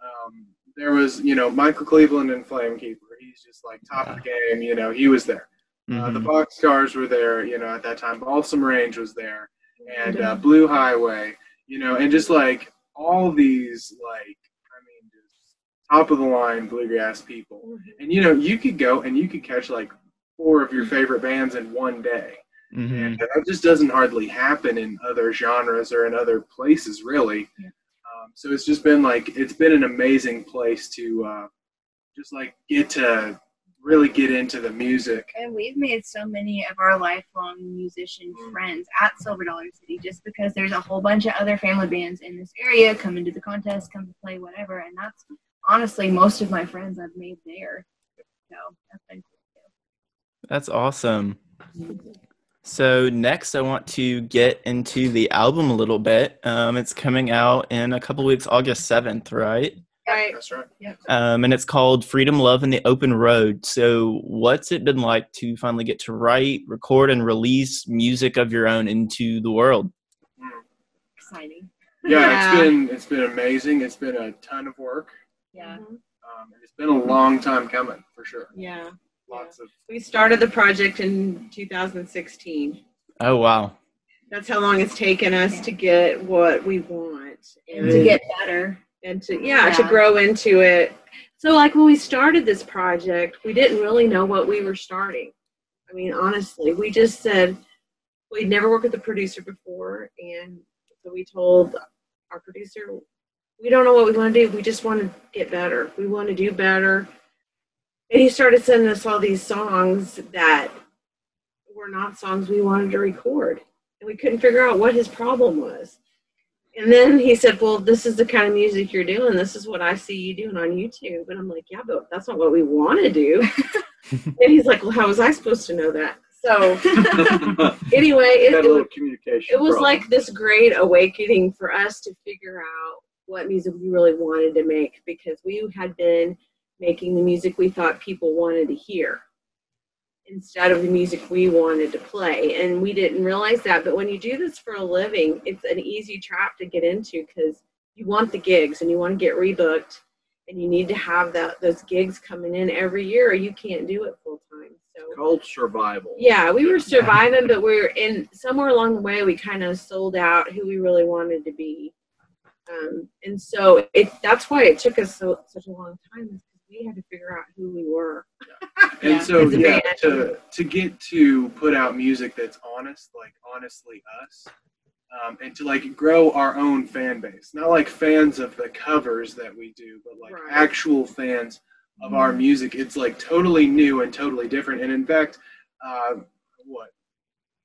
Um, there was you know Michael Cleveland and Flamekeeper. He's just like top of the game. You know, he was there. Uh, the Mhm. Boxcars were there, you know, at that time. Balsam Range was there, and uh, Blue Highway, you know, and just like all these, like, I mean, just top of the line bluegrass people. And you know, you could go and you could catch like four of your favorite bands in one day, Mhm. and that just doesn't hardly happen in other genres or in other places, really. Yeah. Um, so it's just been like it's been an amazing place to uh, just like get to really get into the music. And we've made so many of our lifelong musician friends at Silver Dollar City just because there's a whole bunch of other family bands in this area come into the contest, come to play, whatever. And that's honestly most of my friends I've made there. So that's been cool too. That's awesome. So next, I want to get into the album a little bit. Um, it's coming out in a couple weeks, August seventh, right? Right. That's right. Um, and it's called Freedom, Love, and the Open Road. So, what's it been like to finally get to write, record, and release music of your own into the world? Exciting. Yeah, Yeah. it's been it's been amazing. It's been a ton of work. Yeah. Um, it's been a long time coming for sure. Yeah. Lots of We started the project in 2016. Oh, wow. That's how long it's taken us to get what we want And to get better. And to yeah, to grow into it. So like when we started this project, we didn't really know what we were starting. I mean, honestly, we just said we'd never worked with a producer before, and so we told our producer, we don't know what we want to do. We just want to get better. We want to do better. And he started sending us all these songs that were not songs we wanted to record, and we couldn't figure out what his problem was. And then he said, Well, this is the kind of music you're doing. This is what I see you doing on YouTube. And I'm like, Yeah, but that's not what we want to do. and he's like, Well, how was I supposed to know that? So anyway, it, Had a it, little communication. it was problem. like this great awakening for us to figure out what music we really wanted to make because we had been making the music we thought people wanted to hear instead of the music we wanted to play. And we didn't realize that. But when you do this for a living, it's an easy trap to get into because you want the gigs and you want to get rebooked and you need to have that those gigs coming in every year or you can't do it full time. So called survival. yeah, we were surviving, but we are in somewhere along the way we kind of sold out who we really wanted to be. Um, and so it that's why it took us so such a long time we had to figure out who we were. and Yeah, so as yeah, to to get to put out music that's honest, like honestly us, um, and to like grow our own fan base, not like fans of the covers that we do, but like Right. actual fans of our music. It's like totally new and totally different. And in fact, uh, what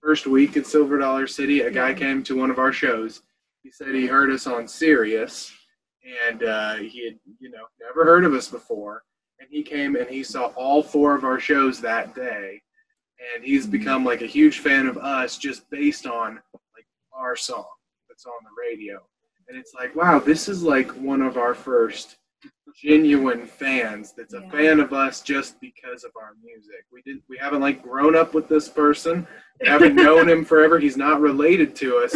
first week at Silver Dollar City, a guy came to one of our shows. He said he heard us on Sirius, and uh, he had you know never heard of us before. And he came and he saw all four of our shows that day, and he's become like a huge fan of us just based on like our song that's on the radio. And it's like, wow, this is like one of our first genuine fans that's a Yeah. fan of us just because of our music. We didn't we haven't like grown up with this person. We haven't known him forever. He's not related to us,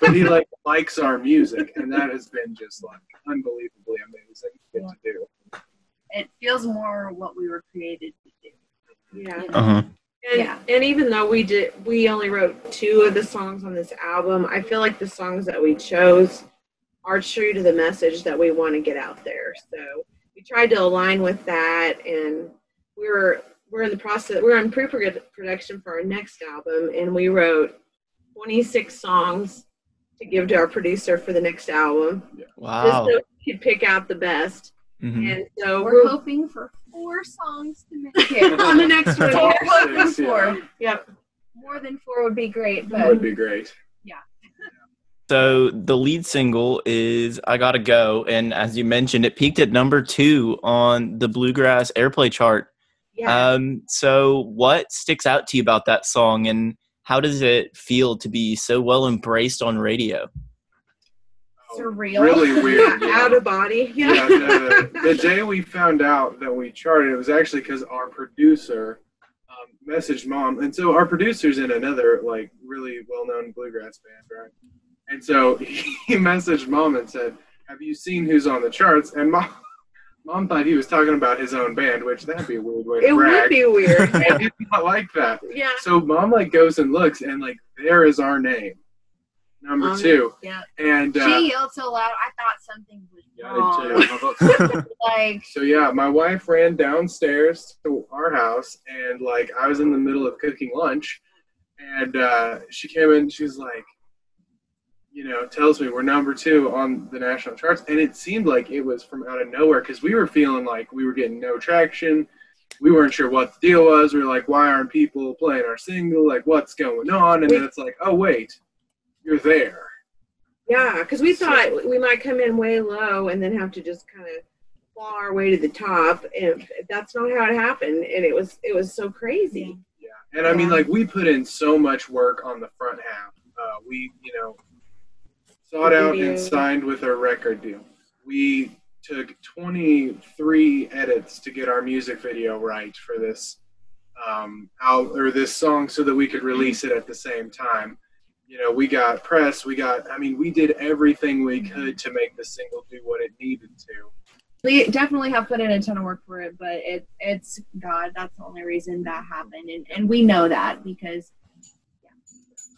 but he like likes our music and that has been just like unbelievably amazing to get to do. It feels more what we were created to do. Yeah. Uh huh. And, Yeah. and even though we did we only wrote two of the songs on this album, I feel like the songs that we chose are true to the message that we want to get out there. So we tried to align with that and we were we're in the process we're in pre-production for our next album and we wrote 26 songs to give to our producer for the next album Wow. just so he could pick out the best Mhm. and so We're we're, hoping for four songs to make it. on the next one Four, here. hoping yeah. yep More than four would be great, That would be great. So the lead single is "I Gotta Go," and as you mentioned, it peaked at number two on the Bluegrass Airplay chart. Yeah. Um, so what sticks out to you about that song, and how does it feel to be so well embraced on radio? Surreal. Really weird. yeah, out of body. yeah, Yeah. the, the day we found out that we charted, it was actually because our producer um, messaged mom, and so our producer's in another like really well-known bluegrass band, right? And so he messaged mom and said, "Have you seen who's on the charts?" And mom, mom thought he was talking about his own band, which that'd be a weird way to It would be weird. He did not like that. yeah. So mom like goes and looks, and like there is our name, number Um, two, Yeah. and. Uh, She yelled so loud, I thought something was Yeah, wrong. I did too. Like, So yeah, my wife ran downstairs to our house, and like I was in the middle of cooking lunch, and uh, she came in. She's like, you know, tells me we're number two on the national charts, and it seemed like it was from out of nowhere because we were feeling like we were getting no traction. We weren't sure what the deal was. We were like, why aren't people playing our single? Like, what's going on? And then it's like, oh wait, you're there. Yeah, because we thought we might come in way low and then have to just kind of claw our way to the top, and that's not how it happened. And it was it was so crazy. Yeah, and I mean, like we put in so much work on the front half. Uh, we, you know, sought out and signed with a record deal. We took 23 edits to get our music video right for this um, out or this song, so that we could release it at the same time. You know, we got press. We got. I mean, we did everything we could to make the single do what it needed to. we definitely have put in a ton of work for it, but it it's God. That's the only reason that happened, and and we know that because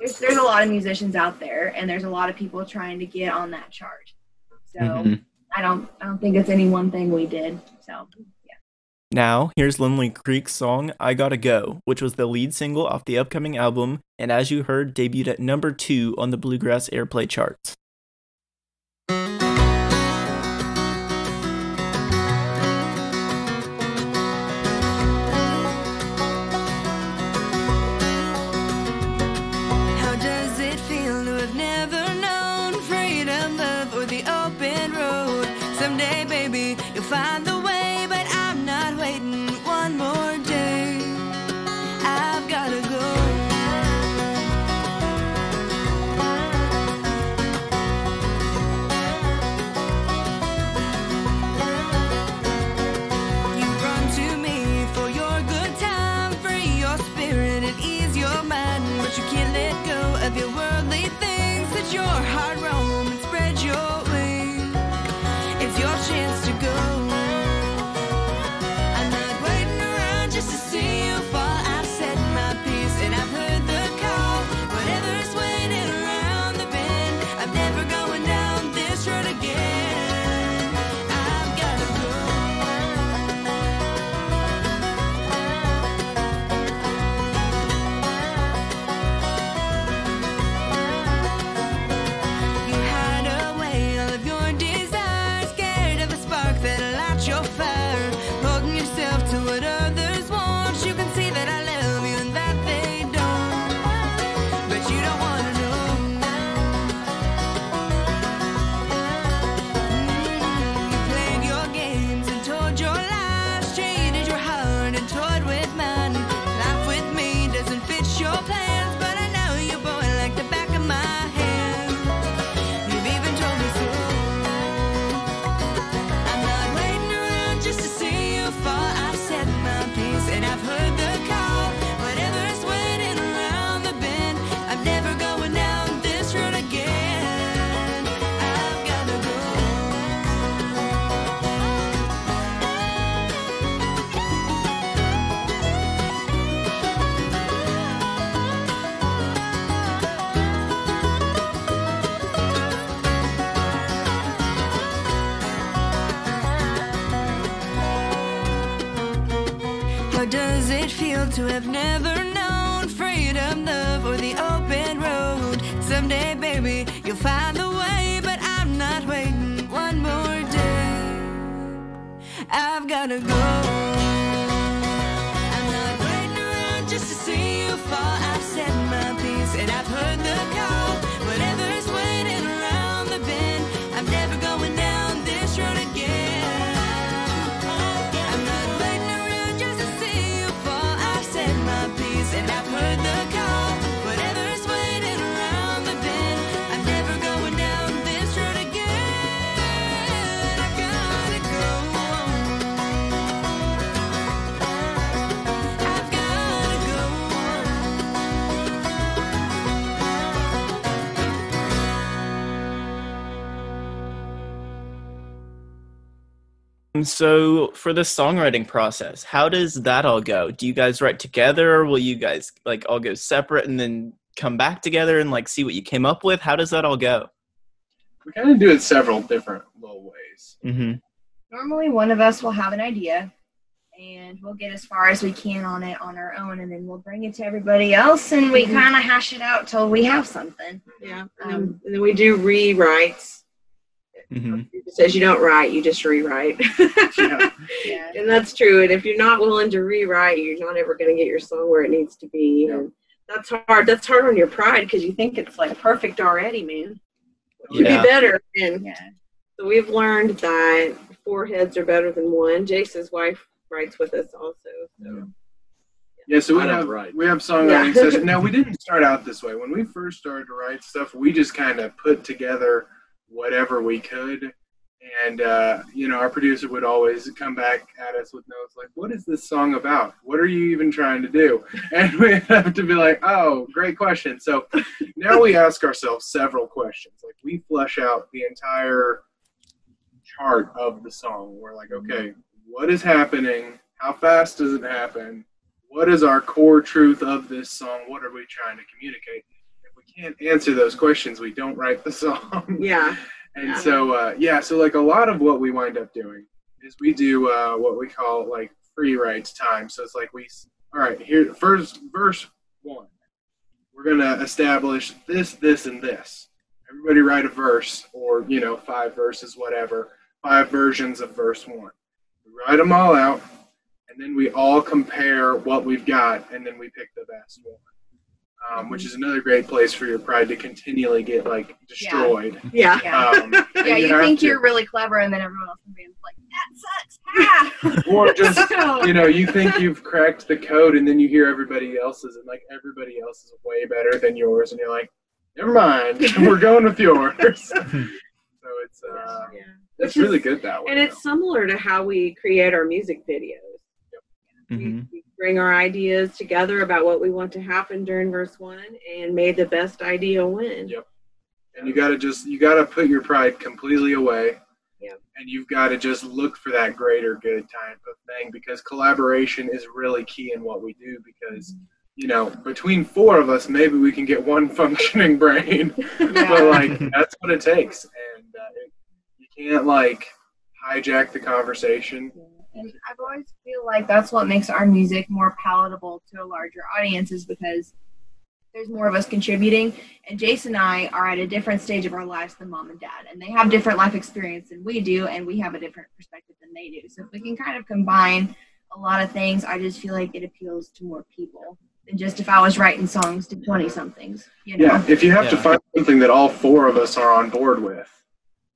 there's there's a lot of musicians out there, and there's a lot of people trying to get on that chart. So Mhm. I don't I don't think it's any one thing we did. So yeah. Now, here's Lindley Creek's song I Gotta Go, which was the lead single off the upcoming album, and as you heard, debuted at number two on the Bluegrass Airplay charts. It to have never known freedom, love, or the open road? Someday, baby, you'll find the way, but I'm not waiting one more day. I've gotta go. I'm not waiting around just to see you fall. I've said my piece and I've heard the so for the songwriting process, how does that all go? Do you guys write together or will you guys like all go separate and then come back together and like see what you came up with? How does that all go? We kind of do it several different little ways. Mm-hmm. Normally, one of us will have an idea, and we'll get as far as we can on it on our own, and then we'll bring it to everybody else, and we Mhm. kind of hash it out till we have something. Yeah. Um, and then we do rewrites. Mm-hmm. It says you don't write, you just rewrite. Yeah. Yeah. And that's true. And if you're not willing to rewrite, you're not ever going to get your song where it needs to be. Yeah. And that's hard. That's hard on your pride because you think it's like perfect already, man. It could Yeah. be better. And Yeah. so we've learned that four heads are better than one. Jace's wife writes with us also. So Yeah, so we don't have write. we have songwriting Yeah. sessions. Now we didn't start out this way. When we first started to write stuff, we just kind of put together whatever we could, and uh, you know, our producer would always come back at us with notes like, "What is this song about? What are you even trying to do?" And we have to be like, "Oh, great question." So now we ask ourselves several questions. Like we flesh out the entire chart of the song. We're like, okay, what is happening? How fast does it happen? What is our core truth of this song? What are we trying to communicate? We can't answer those questions, we don't write the song. yeah. And Yeah. so, uh, yeah, so like a lot of what we wind up doing is we do uh, what we call like free writes time. So it's like we, all right, here, first verse one, we're going to establish this, this, and this. Everybody write a verse or, you know, five verses, whatever, five versions of verse one. We write them all out, and then we all compare what we've got, and then we pick the best one. Um, which is another great place for your pride to continually get like destroyed. Yeah. Yeah. Um, Yeah, you have think to. you're really clever, and then everyone else in the band's like, "That sucks!" Ha! or just you know you think you've cracked the code and then you hear everybody else's and like everybody else is way better than yours and you're like never mind we're going with yours so it's uh yeah. it's Which is- really good that way And it's similar to how we create our music videos. Mm-hmm. We, we bring our ideas together about what we want to happen during verse one and made the best idea win. Yep. and you got to just you got to put your pride completely away Yeah. and you've got to just look for that greater good type of thing because collaboration is really key in what we do because you know between four of us maybe we can get one functioning brain but like that's what it takes and uh, it, you can't like hijack the conversation And I've always feel like that's what makes our music more palatable to a larger audience is because there's more of us contributing. And Jace and I are at a different stage of our lives than mom and dad. And they have different life experience than we do, and we have a different perspective than they do. So if we can kind of combine a lot of things, I just feel like it appeals to more people than just if I was writing songs to 20 somethings. You know? yeah if you have to find something that all four of us are on board with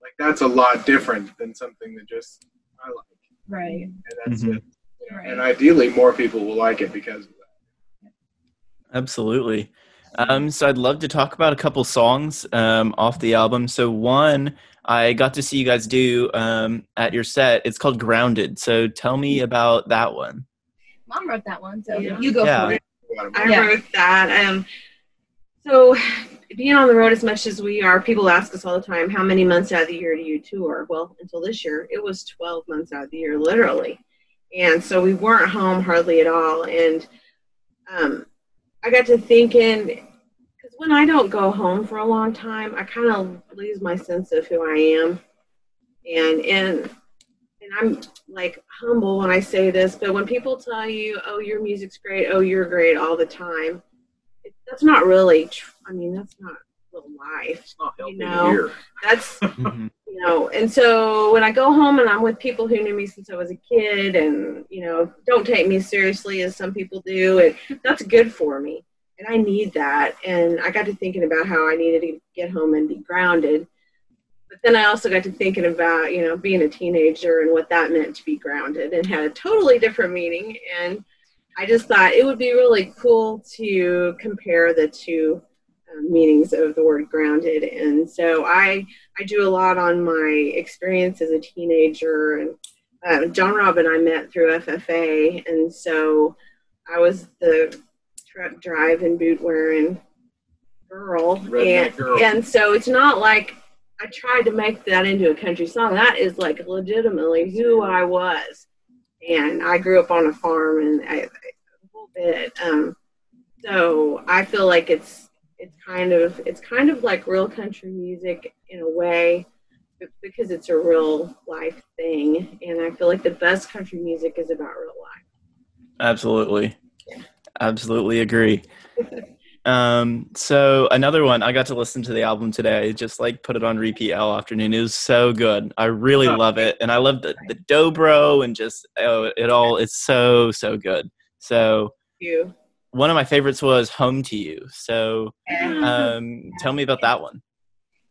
like that's a lot different than something that just i like Right. and that's Mhm. it you know, Right. and ideally more people will like it because of that Absolutely. Um, so I'd love to talk about a couple songs um, off the album. So one I got to see you guys do um, at your set. It's called Grounded. So tell me about that one. Mom wrote that one, so Yeah. you go Yeah. for it. I Yeah. wrote that. Um, so, being on the road as much as we are, people ask us all the time, how many months out of the year do you tour? Well, until this year, it was 12 months out of the year, literally. And so we weren't home hardly at all. And um, I got to thinking, because when I don't go home for a long time, I kind of lose my sense of who I am. And, and, and I'm like humble when I say this, but when people tell you, "Oh, your music's great," "Oh, you're great" all the time, that's not really. Tr- I mean, that's not real life. It's not helping You know. here. That's Mhm. you know. And so when I go home and I'm with people who knew me since I was a kid, and you know, don't take me seriously as some people do, and that's good for me. And I need that. And I got to thinking about how I needed to get home and be grounded. But then I also got to thinking about, you know, being a teenager and what that meant to be grounded and had a totally different meaning. And I just thought it would be really cool to compare the two meanings of the word grounded. And so I, I do a lot on my experience as a teenager. And uh, John Robb and I met through FFA. And so I was the truck drive and boot wearing girl. Redneck and, girl. and so it's not like I tried to make that into a country song. That is like legitimately who I was, and I grew up on a farm and I, a little bit. Um, so I feel like it's it's kind of it's kind of like real country music in a way because it's a real life thing, and I feel like the best country music is about real life. Absolutely. Absolutely agree. Um, so another one, I got to listen to the album today, just like put it on repeat all afternoon. It was so good. I really love it. And I love the, the dobro and just, oh, it all, it's so, so good. So You. One of my favorites was Home to You. So um, tell me about that one.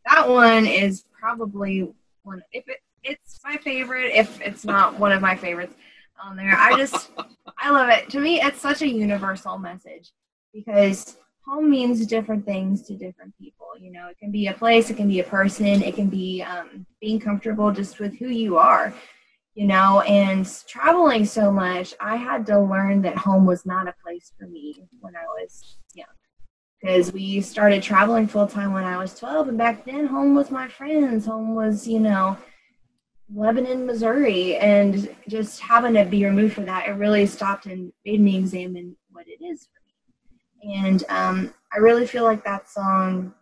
that one is probably one if it, it's my favorite if it's not one of my favorites on there. I just i love it. To me it's such a universal message because home means different things to different people you know? It can be a place it can be a person it can be um, being comfortable just with who you are you know and traveling so much i had to learn that home was not a place for me when i was young because we started traveling full time when I was 12, and back then home was my friends. Home was, you know, Lebanon, Missouri, and just having to be removed from that, it really stopped and made me examine what it is for me. And um, I really feel like that song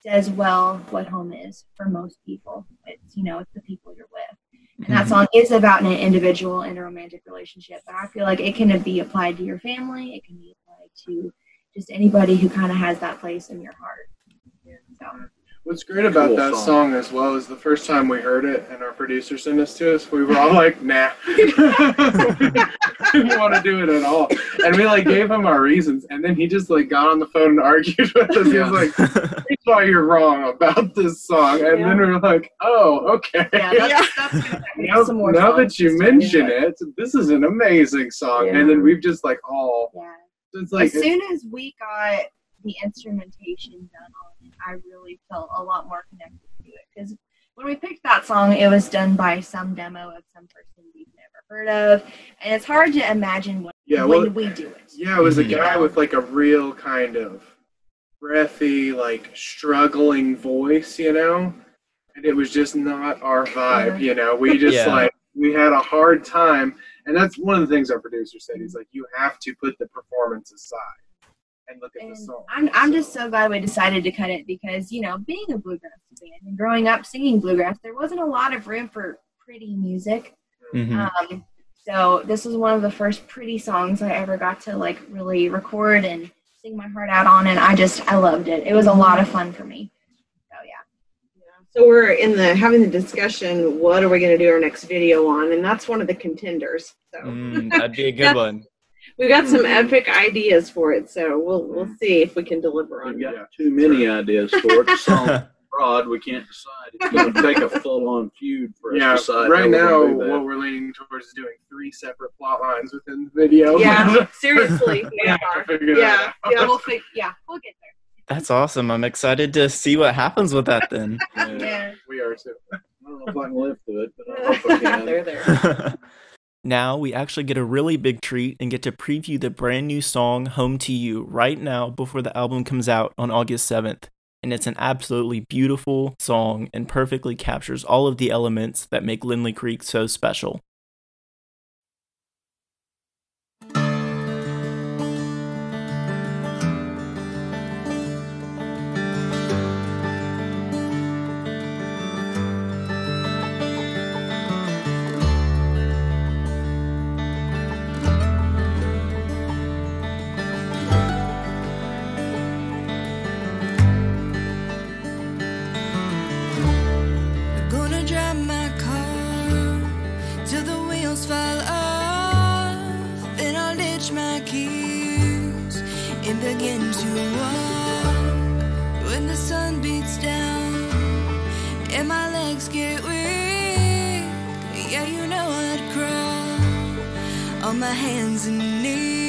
says well what home is for most people. It's, you know, it's the people you're with. And that mm-hmm. song is about an individual in a romantic relationship, but I feel like it can be applied to your family. It can be applied to just anybody who kind of has that place in your heart. So, What's great about Cool that song. song. as well is the first time we heard it and our producer sent us to us, we were all like, nah. didn't want to do it at all. And we like gave him our reasons and then he just like got on the phone and argued with us. He was like, here's why you're wrong about this song. And then we were like, oh, okay. yeah, that's, that's gonna Now, some more now that you mention do it, this is an amazing song. Yeah. And then we've just like all, Yeah. it's like, as soon as we got the instrumentation done on it, I really felt a lot more connected to it. Because when we picked that song, it was done by some demo of some person we've never heard of, and it's hard to imagine when, yeah, when well, we do it. Yeah, it was a Mhm. guy with like a real kind of breathy, like struggling voice, you know? And it was just not our vibe, you know? We just Yeah. like, we had a hard time. And that's one of the things our producer said. He's like, you have to put the performance aside and look at And the song. I'm, I'm just so glad we decided to cut it because, you know, being a bluegrass band and growing up singing bluegrass, there wasn't a lot of room for pretty music. Mhm. Um, so this was one of the first pretty songs I ever got to like really record and sing my heart out on, and I just I loved it. It was a lot of fun for me. So yeah, So we're in the having the discussion. What are we going to do our next video on? And that's one of the contenders. So Mm, that'd be a good one. We've got some mm-hmm. epic ideas for it. So we'll we'll mm-hmm. see if we can deliver on We've it. got too many ideas for it. The song's broad. We can't decide. It's going to take a full-on feud for us Yeah, to decide. how right we're now, gonna do that. what we're leaning towards is doing three separate plot lines within the video. Yeah, seriously, we We have to are. Yeah, yeah. we'll fig- yeah we'll get there. That's awesome. I'm excited to see what happens with that then. Yeah. Yeah. We are too. I don't know if I can live through it, but I hope I can. they're there. Now we actually get a really big treat and get to preview the brand new song Home to You right now before the album comes out on August 7th. And it's an absolutely beautiful song and perfectly captures all of the elements that make Lindley Creek so special. On my hands and knees.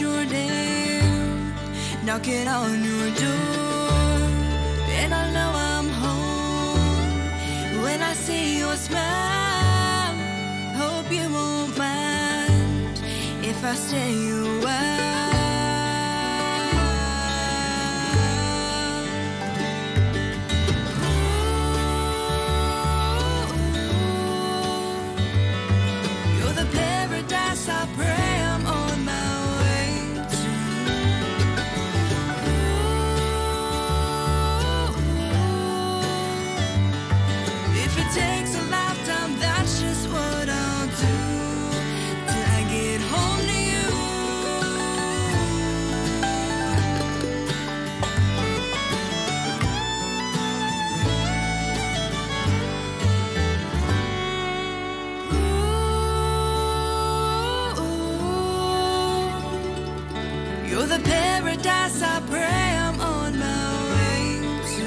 Your name, knocking on your door, and I know I'm home when I see your smile. Hope you won't mind if I stay a while. Paradise I pray I'm on my way to.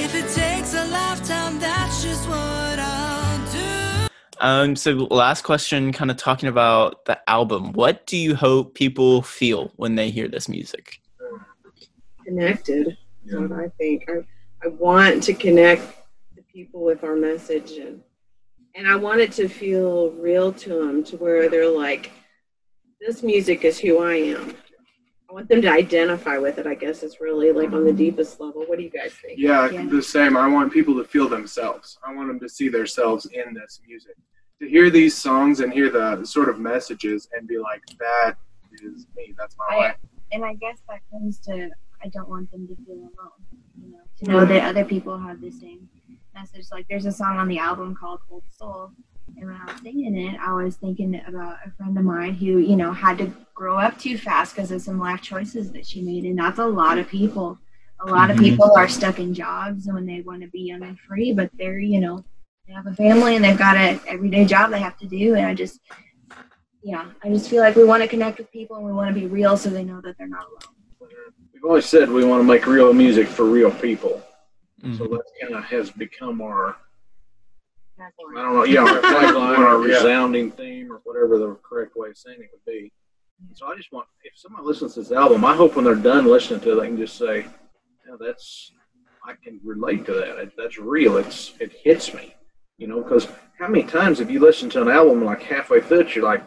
If it takes a lifetime, that's just what I'll do. Um, so last question, kind of talking about the album. What do you hope people feel when they hear this music? connected is what I think. I, I want to connect the people with our message and and I want it to feel real to them to where they're like, this music is who I am. I want them to identify with it, I guess it's really like on the deepest level. What do you guys think? Yeah, Yeah. the same. I want people to feel themselves. I want them to see themselves in this music. To hear these songs and hear the sort of messages and be like, that is me. That's my I- life. and I guess that comes to I don't want them to feel alone. You know, to know that other people have the same message. Like there's a song on the album called Old Soul, and when I was singing it, I was thinking about a friend of mine who you know had to grow up too fast because of some life choices that she made, and that's a lot of people. A lot of Mhm. people are stuck in jobs when they want to be young and free, but they're you know they have a family and they've got a everyday job they have to do, and I just yeah, I just feel like we want to connect with people and we want to be real so they know that they're not alone. We've always said we want to make real music for real people. So Mhm. that kind of has become our, I don't know, yeah, our tagline, our Yeah. resounding theme, or whatever the correct way of saying it would be. So I just want, if someone listens to this album, I hope when they're done listening to it, they can just say, yeah, that's, I can relate to that. It, that's real. It's, it hits me, you know, because how many times have you listened to an album like halfway through it, you're like,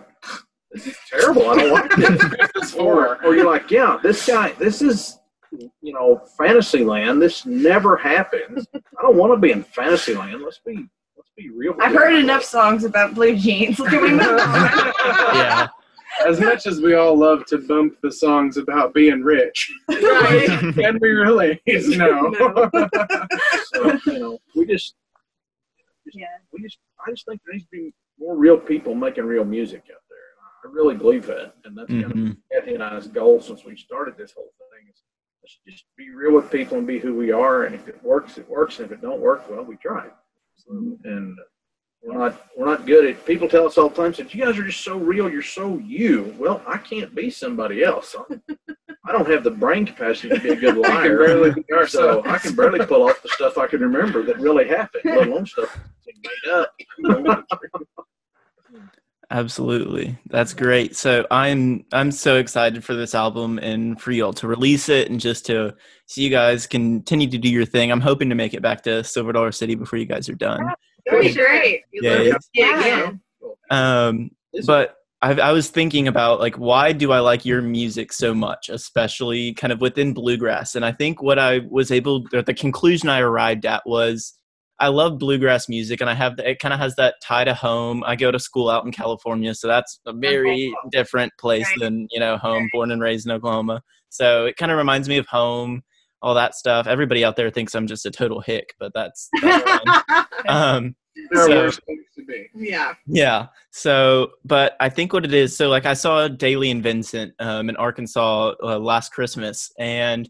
this is terrible. I don't like this. or, or you're like, yeah, this guy, this is, you know, fantasy land. This never happens. I don't want to be in fantasy land. Let's be, let's be real. I've heard enough songs about blue jeans. Can we move on? yeah. As much as we all love to bump the songs about being rich, Right. can we really? No. So, you know, we just, Yeah. we just, I just think there needs to be more real people making real music out there. I really believe that, and that's kind of. Mm-hmm. Kathy and I's goal since we started this whole thing. Is let's just be real with people and be who we are. And if it works, it works. And if it don't work, well, we try. And we're not we're not good at. People tell us all the time, "Said you guys are just so real. You're so you." Well, I can't be somebody else. I don't have the brain capacity to be a good liar. barely So. I can barely pull off the stuff I can remember that really happened, let alone stuff made up. Absolutely. That's great. So I'm I'm so excited for this album and for y'all to release it and just to see you guys continue to do your thing. I'm hoping to make it back to Silver Dollar City before you guys are done. Pretty great. Yeah, We'd love to see it yeah. Um but I, I was thinking about like why do I like your music so much, especially kind of within bluegrass. And I think what I was able, or the conclusion I arrived at was, I love bluegrass music, and I have the, it kind of has that tie to home. I go to school out in California, so that's a very different place Right. than you know home, born and raised in Oklahoma. So it kind of reminds me of home, all that stuff. Everybody out there thinks I'm just a total hick, but that's, that's um, There are So- worse things to be. yeah. yeah. So, but I think what it is, so like I saw Dailey and Vincent um, in Arkansas uh, last Christmas, and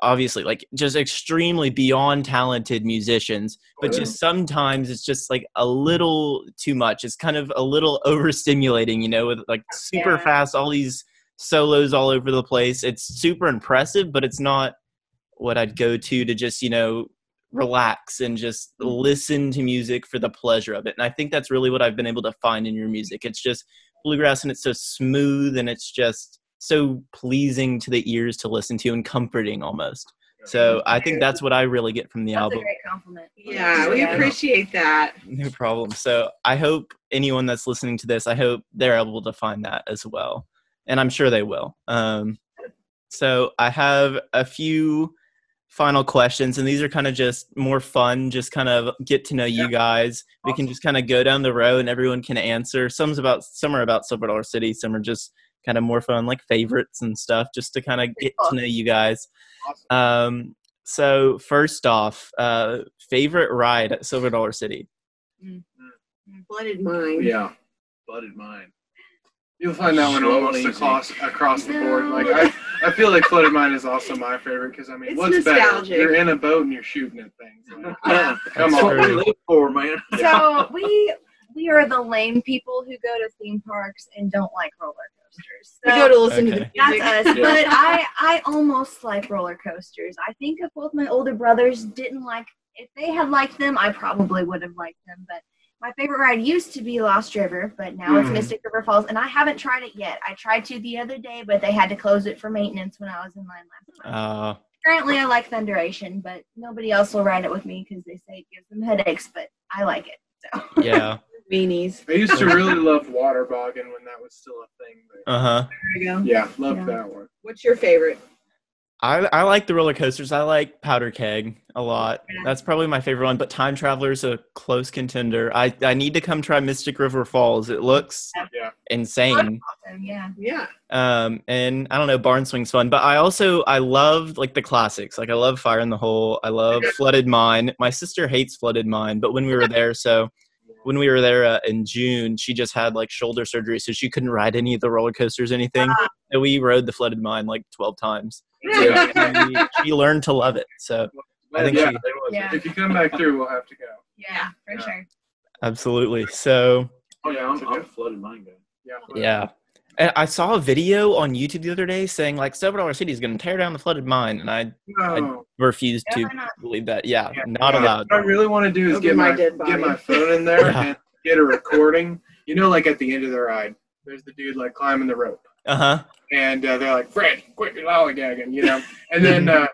obviously, like just extremely beyond talented musicians, but just sometimes it's just like a little too much. It's kind of a little overstimulating, you know, with like super Yeah. fast, all these solos all over the place. It's super impressive, but it's not what I'd go to to just, you know, relax and just mm-hmm. listen to music for the pleasure of it. And I think that's really what I've been able to find in your music. It's just bluegrass and it's so smooth and it's just so pleasing to the ears to listen to and comforting almost. So I think that's what I really get from the That's album. a great compliment. Yeah, we appreciate that. No problem. So I hope anyone that's listening to this, I hope they're able to find that as well. And I'm sure they will. Um, so I have a few final questions, and these are kind of just more fun, just kind of get to know you guys. We can just kind of go down the row and everyone can answer. Some's about some are about Silver Dollar City, some are just kind of more fun, like favorites and stuff, just to kind of get to know you guys. Um, so first off, uh, favorite ride at Silver Dollar City. Flooded Mine. Yeah, flooded mine. You'll find that one So almost easy. across across the board. Like I, I feel like Flooded Mine is also my favorite because I mean, It's what's better? You're in a boat and you're shooting at things. Like, Come That's on. what we live for, man. So we we are the lame people who go to theme parks and don't like roller coasters. We go to listen to the music. that's us. But I I almost like roller coasters. I think if both my older brothers didn't like if they had liked them, I probably would have liked them. But my favorite ride used to be Lost River, but now it's Mm. Mystic River Falls, and I haven't tried it yet. I tried to the other day, but they had to close it for maintenance when I was in line last time. Uh, Currently, I like Thunderation, but nobody else will ride it with me because they say it gives them headaches. But I like it. So yeah. Beanies. I used to really love water bogging when that was still a thing. Uh huh. There you go. yeah, loved Yeah. that one. What's your favorite? I I like the roller coasters. I like Powder Keg a lot. That's probably my favorite one. But Time Traveler's a close contender. I I need to come try Mystic River Falls. It looks Yeah. insane. awesome, yeah. Yeah. Um, and I don't know, Barn Swing's fun. But I also I love like the classics. Like I love Fire in the Hole. I love Flooded Mine. My sister hates Flooded Mine, but when we were there, so when we were there uh, in June, she just had like shoulder surgery, so she couldn't ride any of the roller coasters, anything. So we rode the Flooded Mine like twelve times. Yeah. And we- she learned to love it. So I think yeah, she- Yeah. If you come back through, we'll have to go. Yeah, for Yeah. sure. absolutely. So Oh yeah, I'm, I'm a flooded mine guy. Yeah. yeah. And I saw a video on YouTube the other day saying like Silver Dollar City is going to tear down the flooded mine, and I No. refused Yeah, to not? believe that. Yeah, Yeah. not Yeah, allowed. What I really want to do is Over get my my get my phone in there Yeah. and get a recording. You know, like at the end of the ride, there's the dude like climbing the rope, Uh huh. and uh, they're like, "Fred, quit your lollygagging," you know. And then, uh,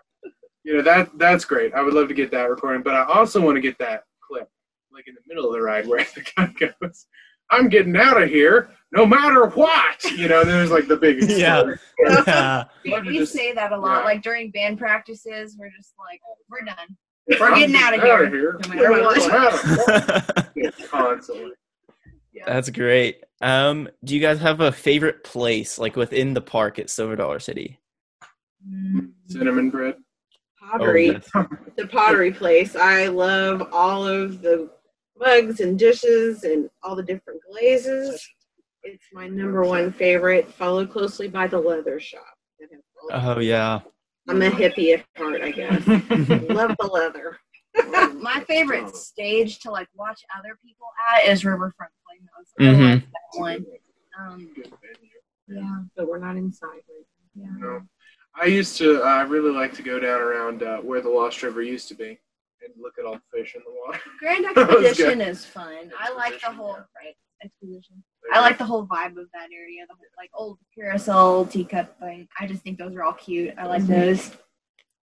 you know, that that's great. I would love to get that recording, but I also want to get that clip, like in the middle of the ride, where the guy goes, "I'm getting out of here, no matter what," you know. And there's like the big Yeah. yeah. We, we just- say that a lot. yeah. Like during band practices, we're just like, we're done. I'm getting out of here, no no matter what. matter. Yeah, That's great. Um, do you guys have a favorite place like within the park at Silver Dollar City? Mm. Cinnamon bread. Pottery. yes. the pottery place. I love all of the mugs and dishes and all the different glazes. It's my number one favorite, followed closely by the leather shop. that has all- Oh yeah. I'm a hippie at heart, I guess. love the leather. My favorite stage to like watch other people at is Riverfront Playhouse. Mm-hmm. like that one. Um, yeah, But we're not inside right yeah. No. I used to. I really like to go down around uh, where the Lost River used to be and look at all the fish in the water. Grand Expedition is fun. I like the whole yeah. right exposition. I like the whole vibe of that area. The whole like old carousel, teacup thing. I just think those are all cute. I like mhm. those.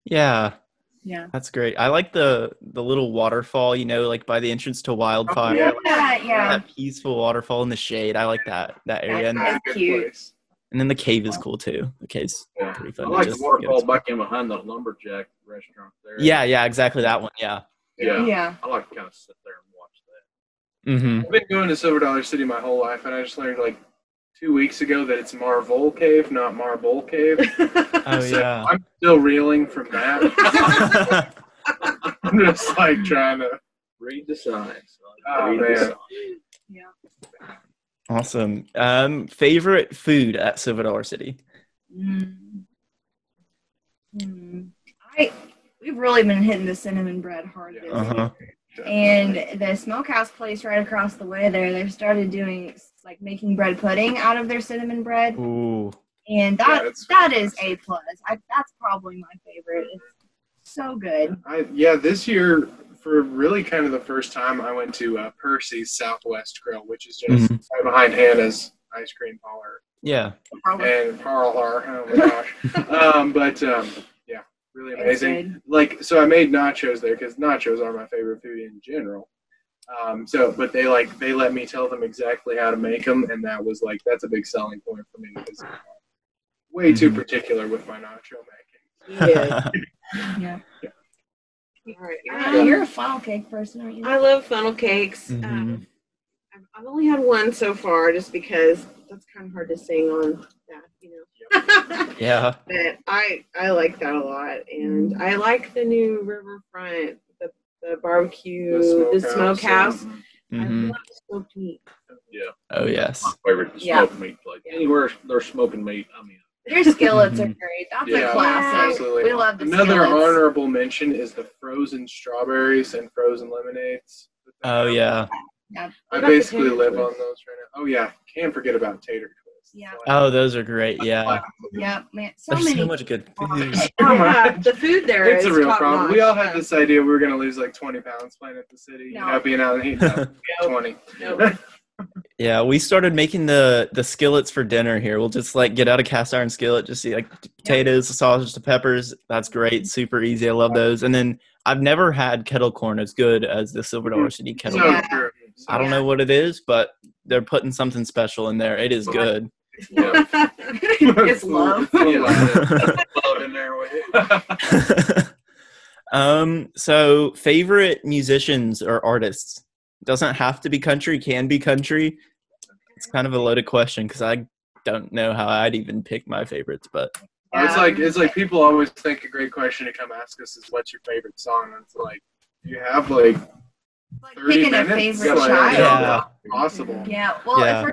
Yeah. Yeah. That's great. I like the the little waterfall, you know, like by the entrance to Wildfire. yeah. Oh, yeah, yeah. That peaceful waterfall in the shade. I like that that area. And, That's That's a good cute. place. and then the cave is cool too. The cave's Yeah. pretty I fun. to like the waterfall back in behind the lumberjack restaurant there. Yeah, yeah, exactly that one. Yeah. Yeah. Yeah. I like to kind of sit there and watch that. Mm-hmm. I've been going to Silver Dollar City my whole life, and I just learned like two weeks ago that it's Marvel Cave, not Marble Cave. Oh So yeah. I'm still reeling from that. I'm just like trying to. Read the signs. Oh, Read the man. signs. awesome. Um, favorite food at Silver Dollar City. Mm. Hmm. I we've really been hitting the cinnamon bread hard this Uh huh. And the smokehouse place right across the way there, they've started doing like making bread pudding out of their cinnamon bread, Ooh. and that it's that is a plus. I, that's probably my favorite. It's So good. I, yeah, this year for really kind of the first time, I went to uh, Percy's Southwest Grill, which is just Mhm. right behind Hannah's ice cream parlor Yeah. Probably. and parlor. Oh my gosh! um, but um, yeah, really amazing. Like, so I made nachos there because nachos are my favorite food in general. Um, so, but they like they let me tell them exactly how to make them, and that was like that's a big selling point for me because I'm way too Mhm. particular with my nacho making. Yeah. Yeah. All right. Uh, you're a funnel cake person, aren't you? I love funnel cakes. Mhm. Um, I've, I've only had one so far, just because that's kind of hard to sing on that, you know. Yeah. but I I like that a lot, and I like the new Riverfront, the the barbecue, the smokehouse. I hmm love smoked meat. Yeah, Oh yes. my favorite Yeah. smoked meat place. Anywhere they're smoking meat, I mean, Their skillets are Mhm. great. That's Yeah, a classic. absolutely. We love the Another skillets. honorable mention is the frozen strawberries and frozen lemonades. Oh yeah. yeah. I What about the basically live on those right now. Oh yeah, can't forget about tater twists. Yeah. Oh, those are great. Yeah. Yeah, man. So There's many. so much good food. Yeah, the food there It's is a real top problem. We all had this idea we were going to lose like 20 pounds playing at the city. You know, being out in the heat. No, 20. Nope. Yeah, we started making the the skillets for dinner here. We'll just like get out a cast iron skillet, just see like potatoes, the sausage, the peppers. That's great, mm-hmm. super easy. I love those. And then I've never had kettle corn as good as the Silver Dollar City mm-hmm. kettle. So corn. Yeah. true. I don't know what it is, but they're putting something special in there. It is good. Yeah, it's love. yeah, love in there with it. um, so favorite musicians or artists doesn't have to be country, can be country. It's kind of a loaded question because I don't know how I'd even pick my favorites, but It's like it's like people always think a great question to come ask us is what's your favorite song? And it's like you have like Like 30 picking a favorite Like, child. Yeah. possible. Yeah, well, Yeah. if we're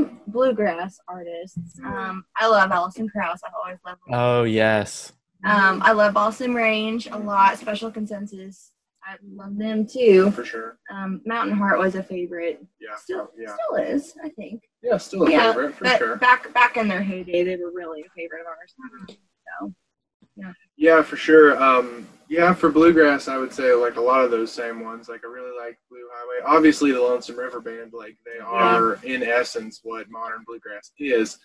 talking bluegrass artists, um, I love Alison Krauss. I've always loved her. oh yes. Um, I love Balsam Range a lot. Special Consensus, I love them too. For sure. Um, Mountain Heart was a favorite. Yeah. Still, yeah. still is, I think. Yeah, still a yeah, favorite for but sure. back back in their heyday, they were really a favorite of ours. So, yeah. Yeah, for sure. Um, yeah, for bluegrass, I would say like a lot of those same ones. Like I really like Blue Highway. Obviously, the Lonesome River Band, like they are in essence what modern bluegrass is.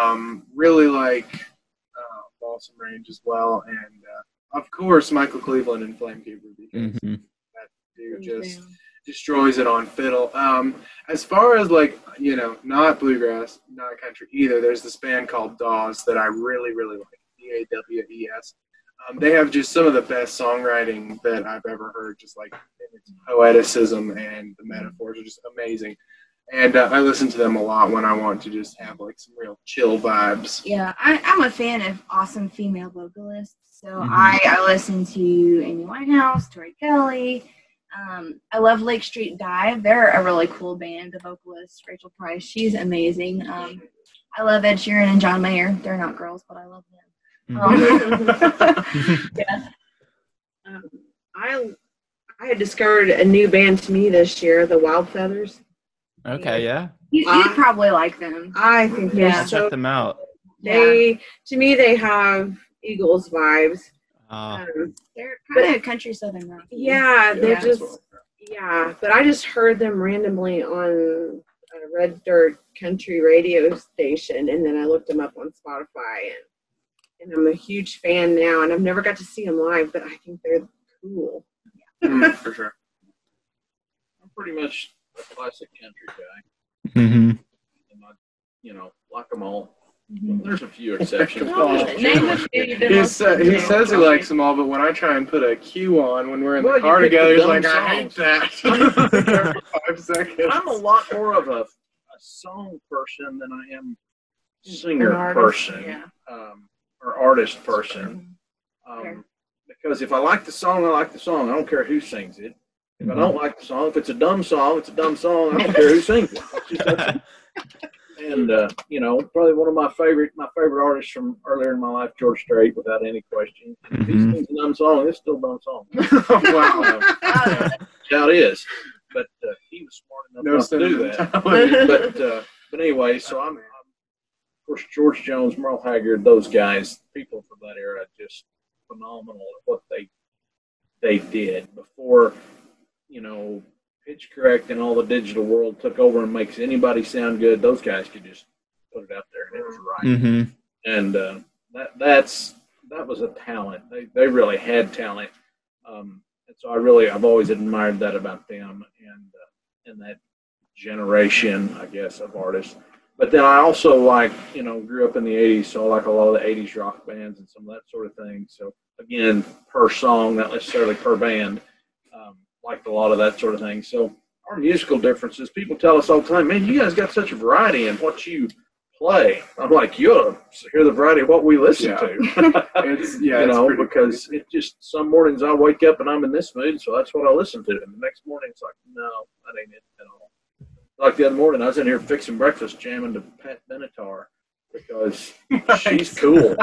Um, really like uh, Balsam Range as well, and uh, of course Michael Cleveland and Flamekeeper because hmm dude just destroys it on fiddle. Um, as far as like you know, not bluegrass, not country either. There's this band called Dawes that I really, really like. D A W E S. Um, they have just some of the best songwriting that I've ever heard. Just like poeticism and the metaphors are just amazing. And uh, I listen to them a lot when I want to just have like some real chill vibes. yeah, I, I'm a fan of awesome female vocalists. So Mhm. I, I listen to Amy Winehouse, Tori Kelly. Um, I love Lake Street Dive. They're a really cool band. The vocalist Rachel Price, she's amazing. Um, I love Ed Sheeran and John Mayer. They're not girls, but I love them. Um, yeah. Um, I I had discovered a new band to me this year, the Wild Feathers. Okay, yeah. You, Uh, you'd probably like them. I think they're Yeah. So check them out. they to me they have Eagles vibes. Uh, Um, They're kind of country southern rock. yeah, they're Yeah. just yeah, but I just heard them randomly on a Red Dirt Country radio station, and then I looked them up on Spotify, and and I'm a huge fan now. And I've never got to see them live, but I think they're cool. Mm, for sure. I'm pretty much a classic country guy, Mm-hmm. and I, you know, like them all. Mhm. There's a few exceptions. No, but name few you've He, listening sa- he to. says he likes them all, but when I try and put a cue on when we're in the Well, you car together, he's dumb like, I hate that. Five seconds. I'm a lot more of a, a song person than I am singer person yeah. um, or artist person. Um, because if I like the song, I like the song. I don't care who sings it. If I don't like the song, if it's a dumb song, it's a dumb song. I don't care who sings it. It's just that and uh, you know, probably one of my favorite my favorite artists from earlier in my life, George Strait, without any question. If he Mhm. sings a dumb song, it's still a dumb song. wow. Uh, Yeah, it is. But uh, he was smart enough No not to do that. But uh, but anyway, so I'm, I'm of course George Jones, Merle Haggard, those guys, people from that era, just phenomenal at what they they did before you know pitch correct and all the digital world took over and makes anybody sound good. Those guys could just put it out there and it was right. Mm-hmm. And uh, that that's that was a talent. They they really had talent. Um, and so I really I've always admired that about them and uh, and that generation I guess of artists. But then I also like you know grew up in the '80s, so I like a lot of the '80s rock bands and some of that sort of thing. So again, per song, not necessarily per band. Um, liked a lot of that sort of thing. So our musical differences, people tell us all the time, man, you guys got such a variety in what you play. I'm like, you hear the variety of what we listen Yeah. to. It's yeah, you know, because it just some mornings I wake up and I'm in this mood, so that's what I listen to. And the next morning it's like, no, that ain't it at all. Like the other morning, I was in here fixing breakfast, jamming to Pat Benatar because she's cool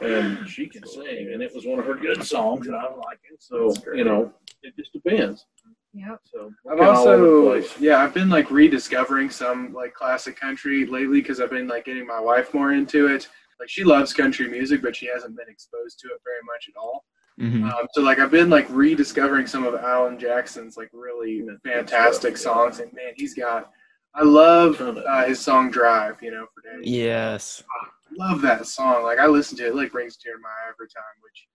and she can sing, and it was one of her good songs, and I like it. So you know, it just depends. Yeah. So I've kinda all over the also yeah, I've been like rediscovering some like classic country lately because I've been like getting my wife more into it. Like she loves country music, but she hasn't been exposed to it very much at all. Mm-hmm. Um, so like I've been like rediscovering some of Alan Jackson's like really fantastic songs, and man, he's got. I love uh, his song "Drive." You know, for Daddy. Yes. love that song. Like I listen to it, it like brings a tear to my eye every time. Which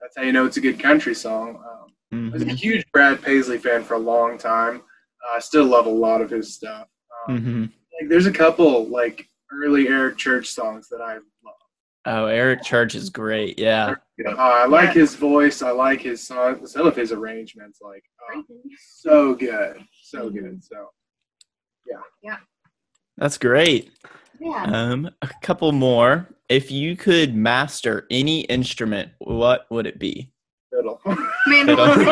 that's how you know it's a good country song. Um, I was a Mm-hmm. huge Brad Paisley fan for a long time. Uh, I still love a lot of his stuff. Um, Mm-hmm. like, there's a couple like early Eric Church songs that I love. Oh, Eric Church is great. Yeah. Uh, I like Yeah. his voice. I like his song. Some of his arrangements, like oh, so good, so good. So yeah. Yeah. That's great. Yeah. Um, a couple more. If you could master any instrument, what would it be? fiddle. Man, Fiddle. Other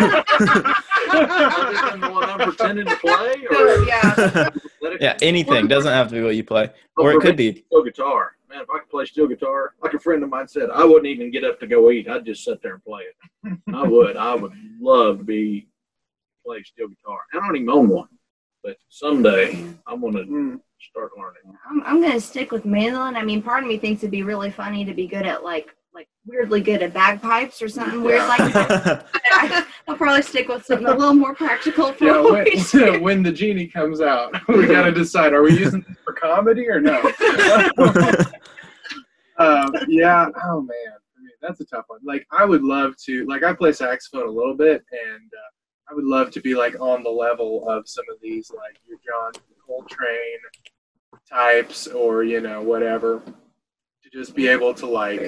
than the one I'm pretending to play, or yeah. yeah, anything. Doesn't have to be what you play, or it could be. steel guitar. Man, if I could play steel guitar, like a friend of mine said, I wouldn't even get up to go eat. I'd just sit there and play it. I would. I would love to be play steel guitar. I don't even own one, but someday I'm gonna Mm. start learning. I'm, I'm gonna stick with mandolin. I mean, part of me thinks it'd be really funny to be good at like like weirdly good at bagpipes or something weird Yeah. like that. I, I'll probably stick with something a little more practical for Yeah, what when, when the genie comes out, we got to decide: are we using this for comedy or no? um, yeah. Oh man, I mean, that's a tough one. Like, I would love to. Like, I play saxophone a little bit, and uh, I would love to be like on the level of some of these, like your John Coltrane types, or you know, whatever. To just be able to like,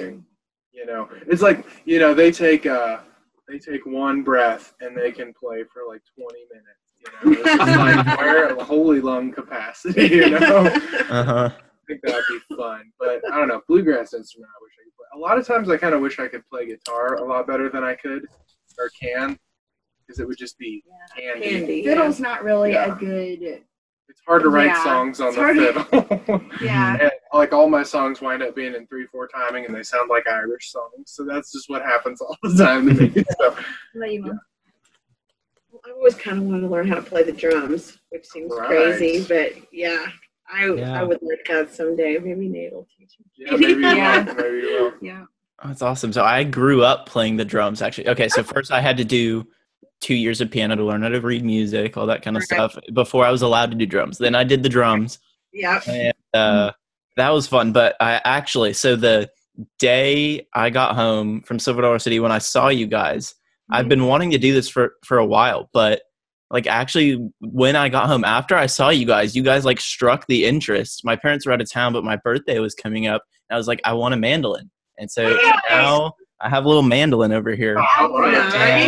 you know, it's like you know they take uh they take one breath and they can play for like 20 minutes. You know, like where holy lung capacity. You know. Uh huh. I think that'd be fun. But I don't know, bluegrass instrument. I wish I could play. A lot of times, I kind of wish I could play guitar a lot better than I could or can, because it would just be handy. Candy. Fiddle's not really Yeah. a good. It's hard to write Yeah, songs on it's the hard fiddle. Yeah. and like all my songs wind up being in three four timing, and they sound like Irish songs. So that's just what happens all the time to me. So, What about you, Mom? I always kind of wanted to learn how to play the drums, which seems Right. crazy, but yeah, I Yeah. I would like that someday. Maybe Nate will teach me. yeah, maybe you Yeah. will. Maybe you will. Yeah. Oh, That's awesome. So I grew up playing the drums actually. Okay, so ah. first I had to do two years of piano to learn how to read music, all that kind of Right. stuff before I was allowed to do drums. Then I did the drums Yeah. and uh, that was fun. But I actually, so the day I got home from Silver Dollar City when I saw you guys, I've been wanting to do this for for a while, but like actually when I got home after I saw you guys, you guys like struck the interest. My parents were out of town, but my birthday was coming up, and I was like, I want a mandolin, and so Nice. now I have a little mandolin over here, All right.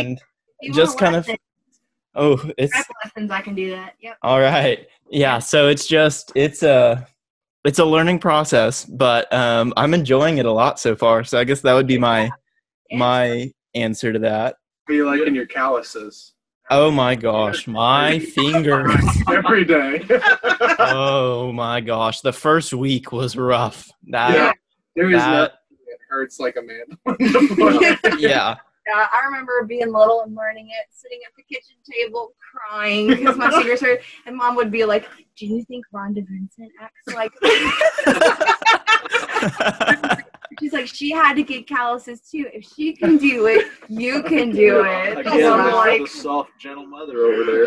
and If you just want kind of oh, it's lessons. I can do that. Yep. all right. Yeah, so it's just it's a it's a learning process, but um I'm enjoying it a lot so far. So I guess that would be my my answer to that. How you liking your calluses? Oh my gosh, my fingers. Every day. Oh my gosh, the first week was rough. That Yeah. There is that nothing that hurts like a man. yeah. Yeah, I remember being little and learning it, sitting at the kitchen table crying because my fingers hurt, and mom would be like, "Do you think Rhonda Vincent acts like?" She's like, she had to get calluses too. If she can do it, you can do it. Again, So I'm this like, is the soft, gentle mother over there.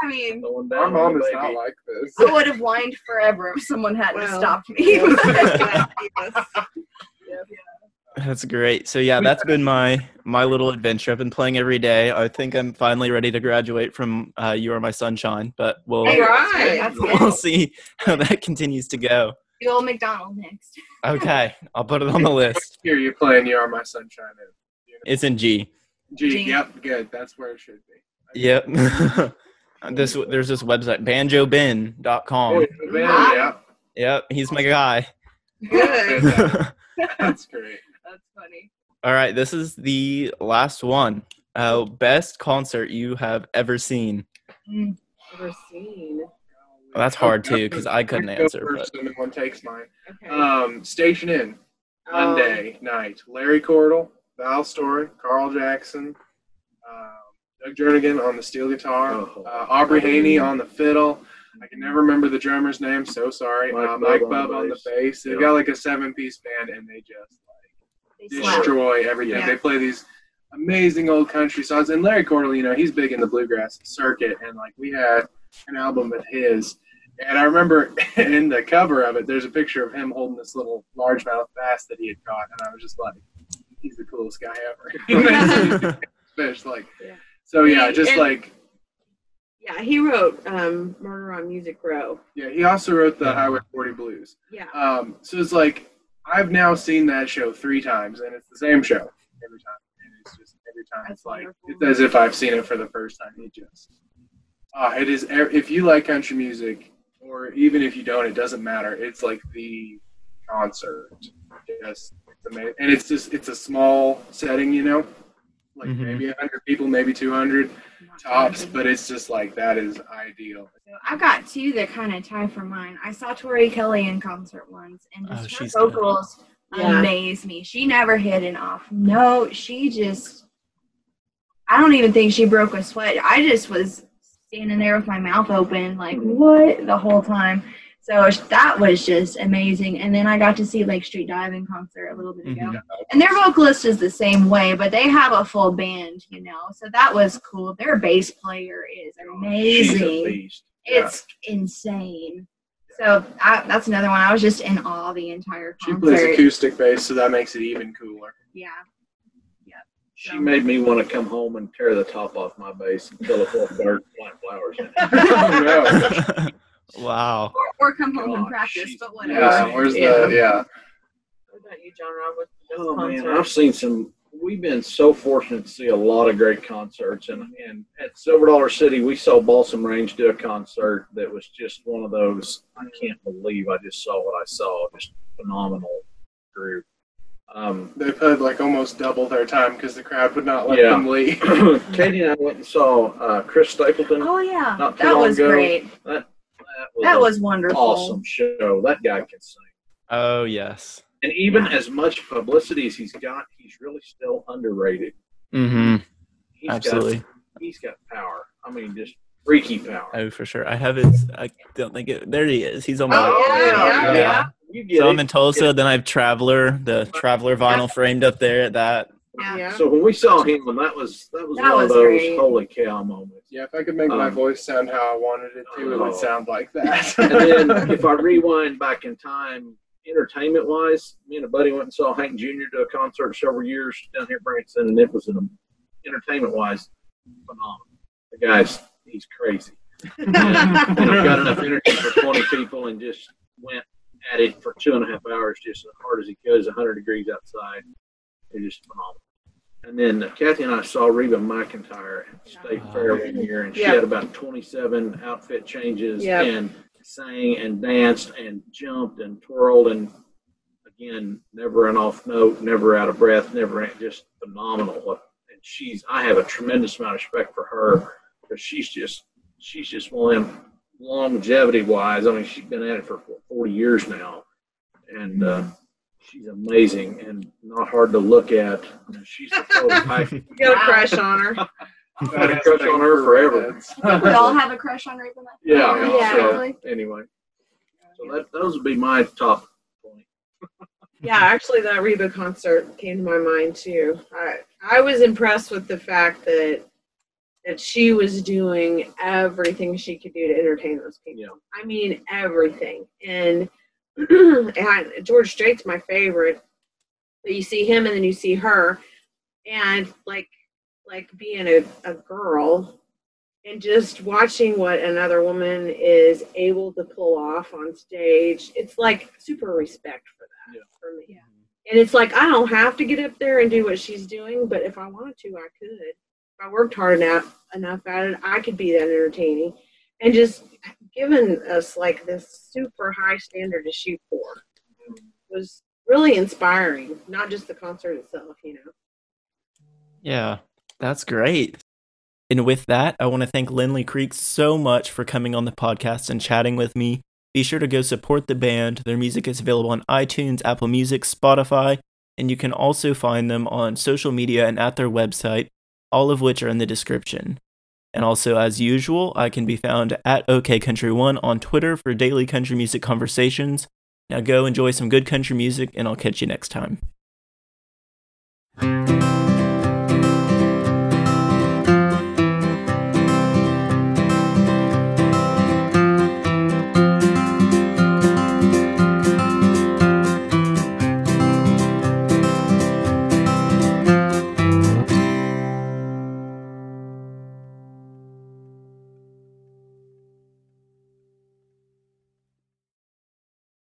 I mean, Throwing Our mom on the is not like this. I would have whined forever if someone hadn't Well, stopped me. That's great. So yeah, that's been my my little adventure. I've been playing every day. I think I'm finally ready to graduate from uh, You Are My Sunshine, but we'll right. We'll see how that continues to go. Do old McDonald next. Okay, I'll put it on the list. Here you're playing You Are My Sunshine. In. It's in G. G, G. yep, good. That's where it should be. Yep. this there's this website banjobin.com. Oh, yeah, yeah. Yep, he's my guy. Good. That's great. That's funny. All right, this is the last one. Uh, best concert you have ever seen. Never seen. Well, that's hard too because I couldn't answer. First, But and then one takes mine. Okay. Um, Station Inn, Um, Monday night. Larry Cordle, Val Storey, Carl Jackson, um, Doug Jernigan on the steel guitar, Oh. uh, Aubrey Haynie on the fiddle. I can never remember the drummer's name, so sorry. Mike uh, Mike Bub on the on the bass. bass. They've Yeah. got like a seven-piece band, and they just like They slap. destroy everything. Yeah. They play these amazing old country songs. And Larry Cordle, you know, he's big in the bluegrass circuit, and like we had an album of his. And I remember in the cover of it, there's a picture of him holding this little largemouth bass that he had caught, and I was just like, "He's the coolest guy ever." He makes these fish like, Yeah. so yeah, just and- like Yeah, he wrote um, Murder on Music Row. yeah. He also wrote the Yeah. Highway 40 Blues. Yeah. Um, so it's like I've now seen that show three times, and it's the same show every time. And it's just every time That's it's like wonderful. it's as if I've seen it for the first time. It just uh, it is. If you like country music, or even if you don't, it doesn't matter. It's like the concert. Just it's amazing, and it's just it's a small setting, you know, like Mhm. maybe hundred people, maybe two hundred tops, but it's just like that is ideal. So I've got two that kind of tie for mine. I saw Tori Kelly in concert once, and Oh, just her she's good. vocals Yeah. amaze me. She never hit an off. No, she just. I don't even think she broke a sweat. I just was standing there with my mouth open, like what the whole time. So that was just amazing. And then I got to see Lake Street Dive in concert a little bit ago. Mhm. And their vocalist is the same way, but they have a full band, you know. So that was cool. Their bass player is She's a amazing. beast. It's insane. So I, that's another one. I was just in awe the entire concert. She plays acoustic bass, so that makes it even cooler. yeah. Yep. She made me want to come home and tear the top off my bass and fill it full of dirt and plant flowers in it. Oh, no. wow. Or, or come home and practice, she's- but whatever. Yeah, where's Yeah. the yeah? What about you, John Rob? What's the best Oh man. I've seen some. We've been so fortunate to see a lot of great concerts, and and at Silver Dollar City, we saw Balsam Range do a concert that was just one of those. I can't believe I just saw what I saw. Just phenomenal group. Um, They played like almost double their time because the crowd would not let Yeah. them leave. Katie and I went and saw uh, Chris Stapleton. Oh yeah, Not too that long was ago. great. That was, That was wonderful. awesome show. That guy can sing. Oh yes. And even as much publicity as he's got, he's really still underrated. Mm-hmm. He's Absolutely. Got, he's got power. I mean, just freaky power. Oh, for sure. I have his. I don't think it. There he is. He's on my. Oh, yeah, yeah, You get So it. I'm in Tulsa. Then I have Traveler, the Traveler vinyl framed up there at that. Yeah. Yeah. So when we saw him, and that was that was That one was of those great. holy cow moments. Yeah, if I could make my Um, voice sound how I wanted it to, it Oh. would sound like that. And then if I rewind back in time, entertainment wise, me and a buddy went and saw Hank Jr. do a concert several years down here in Branson, and it was an entertainment wise phenomenal. The guy's he's crazy. and, and I've got enough energy for 20 people and just went at it for two and a half hours, just as hard as he could. 100 degrees outside. It's just phenomenal. And then uh, Kathy and I saw Reba McEntire at State Fair one year, and she Yeah. had about 27 outfit changes Yeah. and sang and danced and jumped and twirled and again, never an off note, never out of breath, never just phenomenal. What and she's I have a tremendous amount of respect for her because she's just she's just one of them longevity wise. I mean, she's been at it for 40 years now, and uh, she's amazing and not hard to look at. She's a total. You got a crush on her. I've had a crush on her forever. We all have a crush on Reba. McEntire. Yeah. Yeah. So Really? anyway, so that those would be my top 20. Yeah, actually, that Reba concert came to my mind too. I I was impressed with the fact that that she was doing everything she could do to entertain those people. Yeah. I mean, everything. And, and George Strait's my favorite. But you see him and then you see her, and like like being a, a girl and just watching what another woman is able to pull off on stage. It's like super respect for that Yeah. for me. And it's like I don't have to get up there and do what she's doing, but if I wanted to, I could. If I worked hard enough enough at it, I could be that entertaining. And just giving us like this super high standard to shoot for was really inspiring. Not just the concert itself, you know. Yeah, that's great. And with that, I want to thank Lindley Creek so much for coming on the podcast and chatting with me. Be sure to go support the band. Their music is available on iTunes, Apple Music, Spotify, and you can also find them on social media and at their website, all of which are in the description. And also, as usual, I can be found at OKCountry1 on Twitter for daily country music conversations. Now go enjoy some good country music, and I'll catch you next time.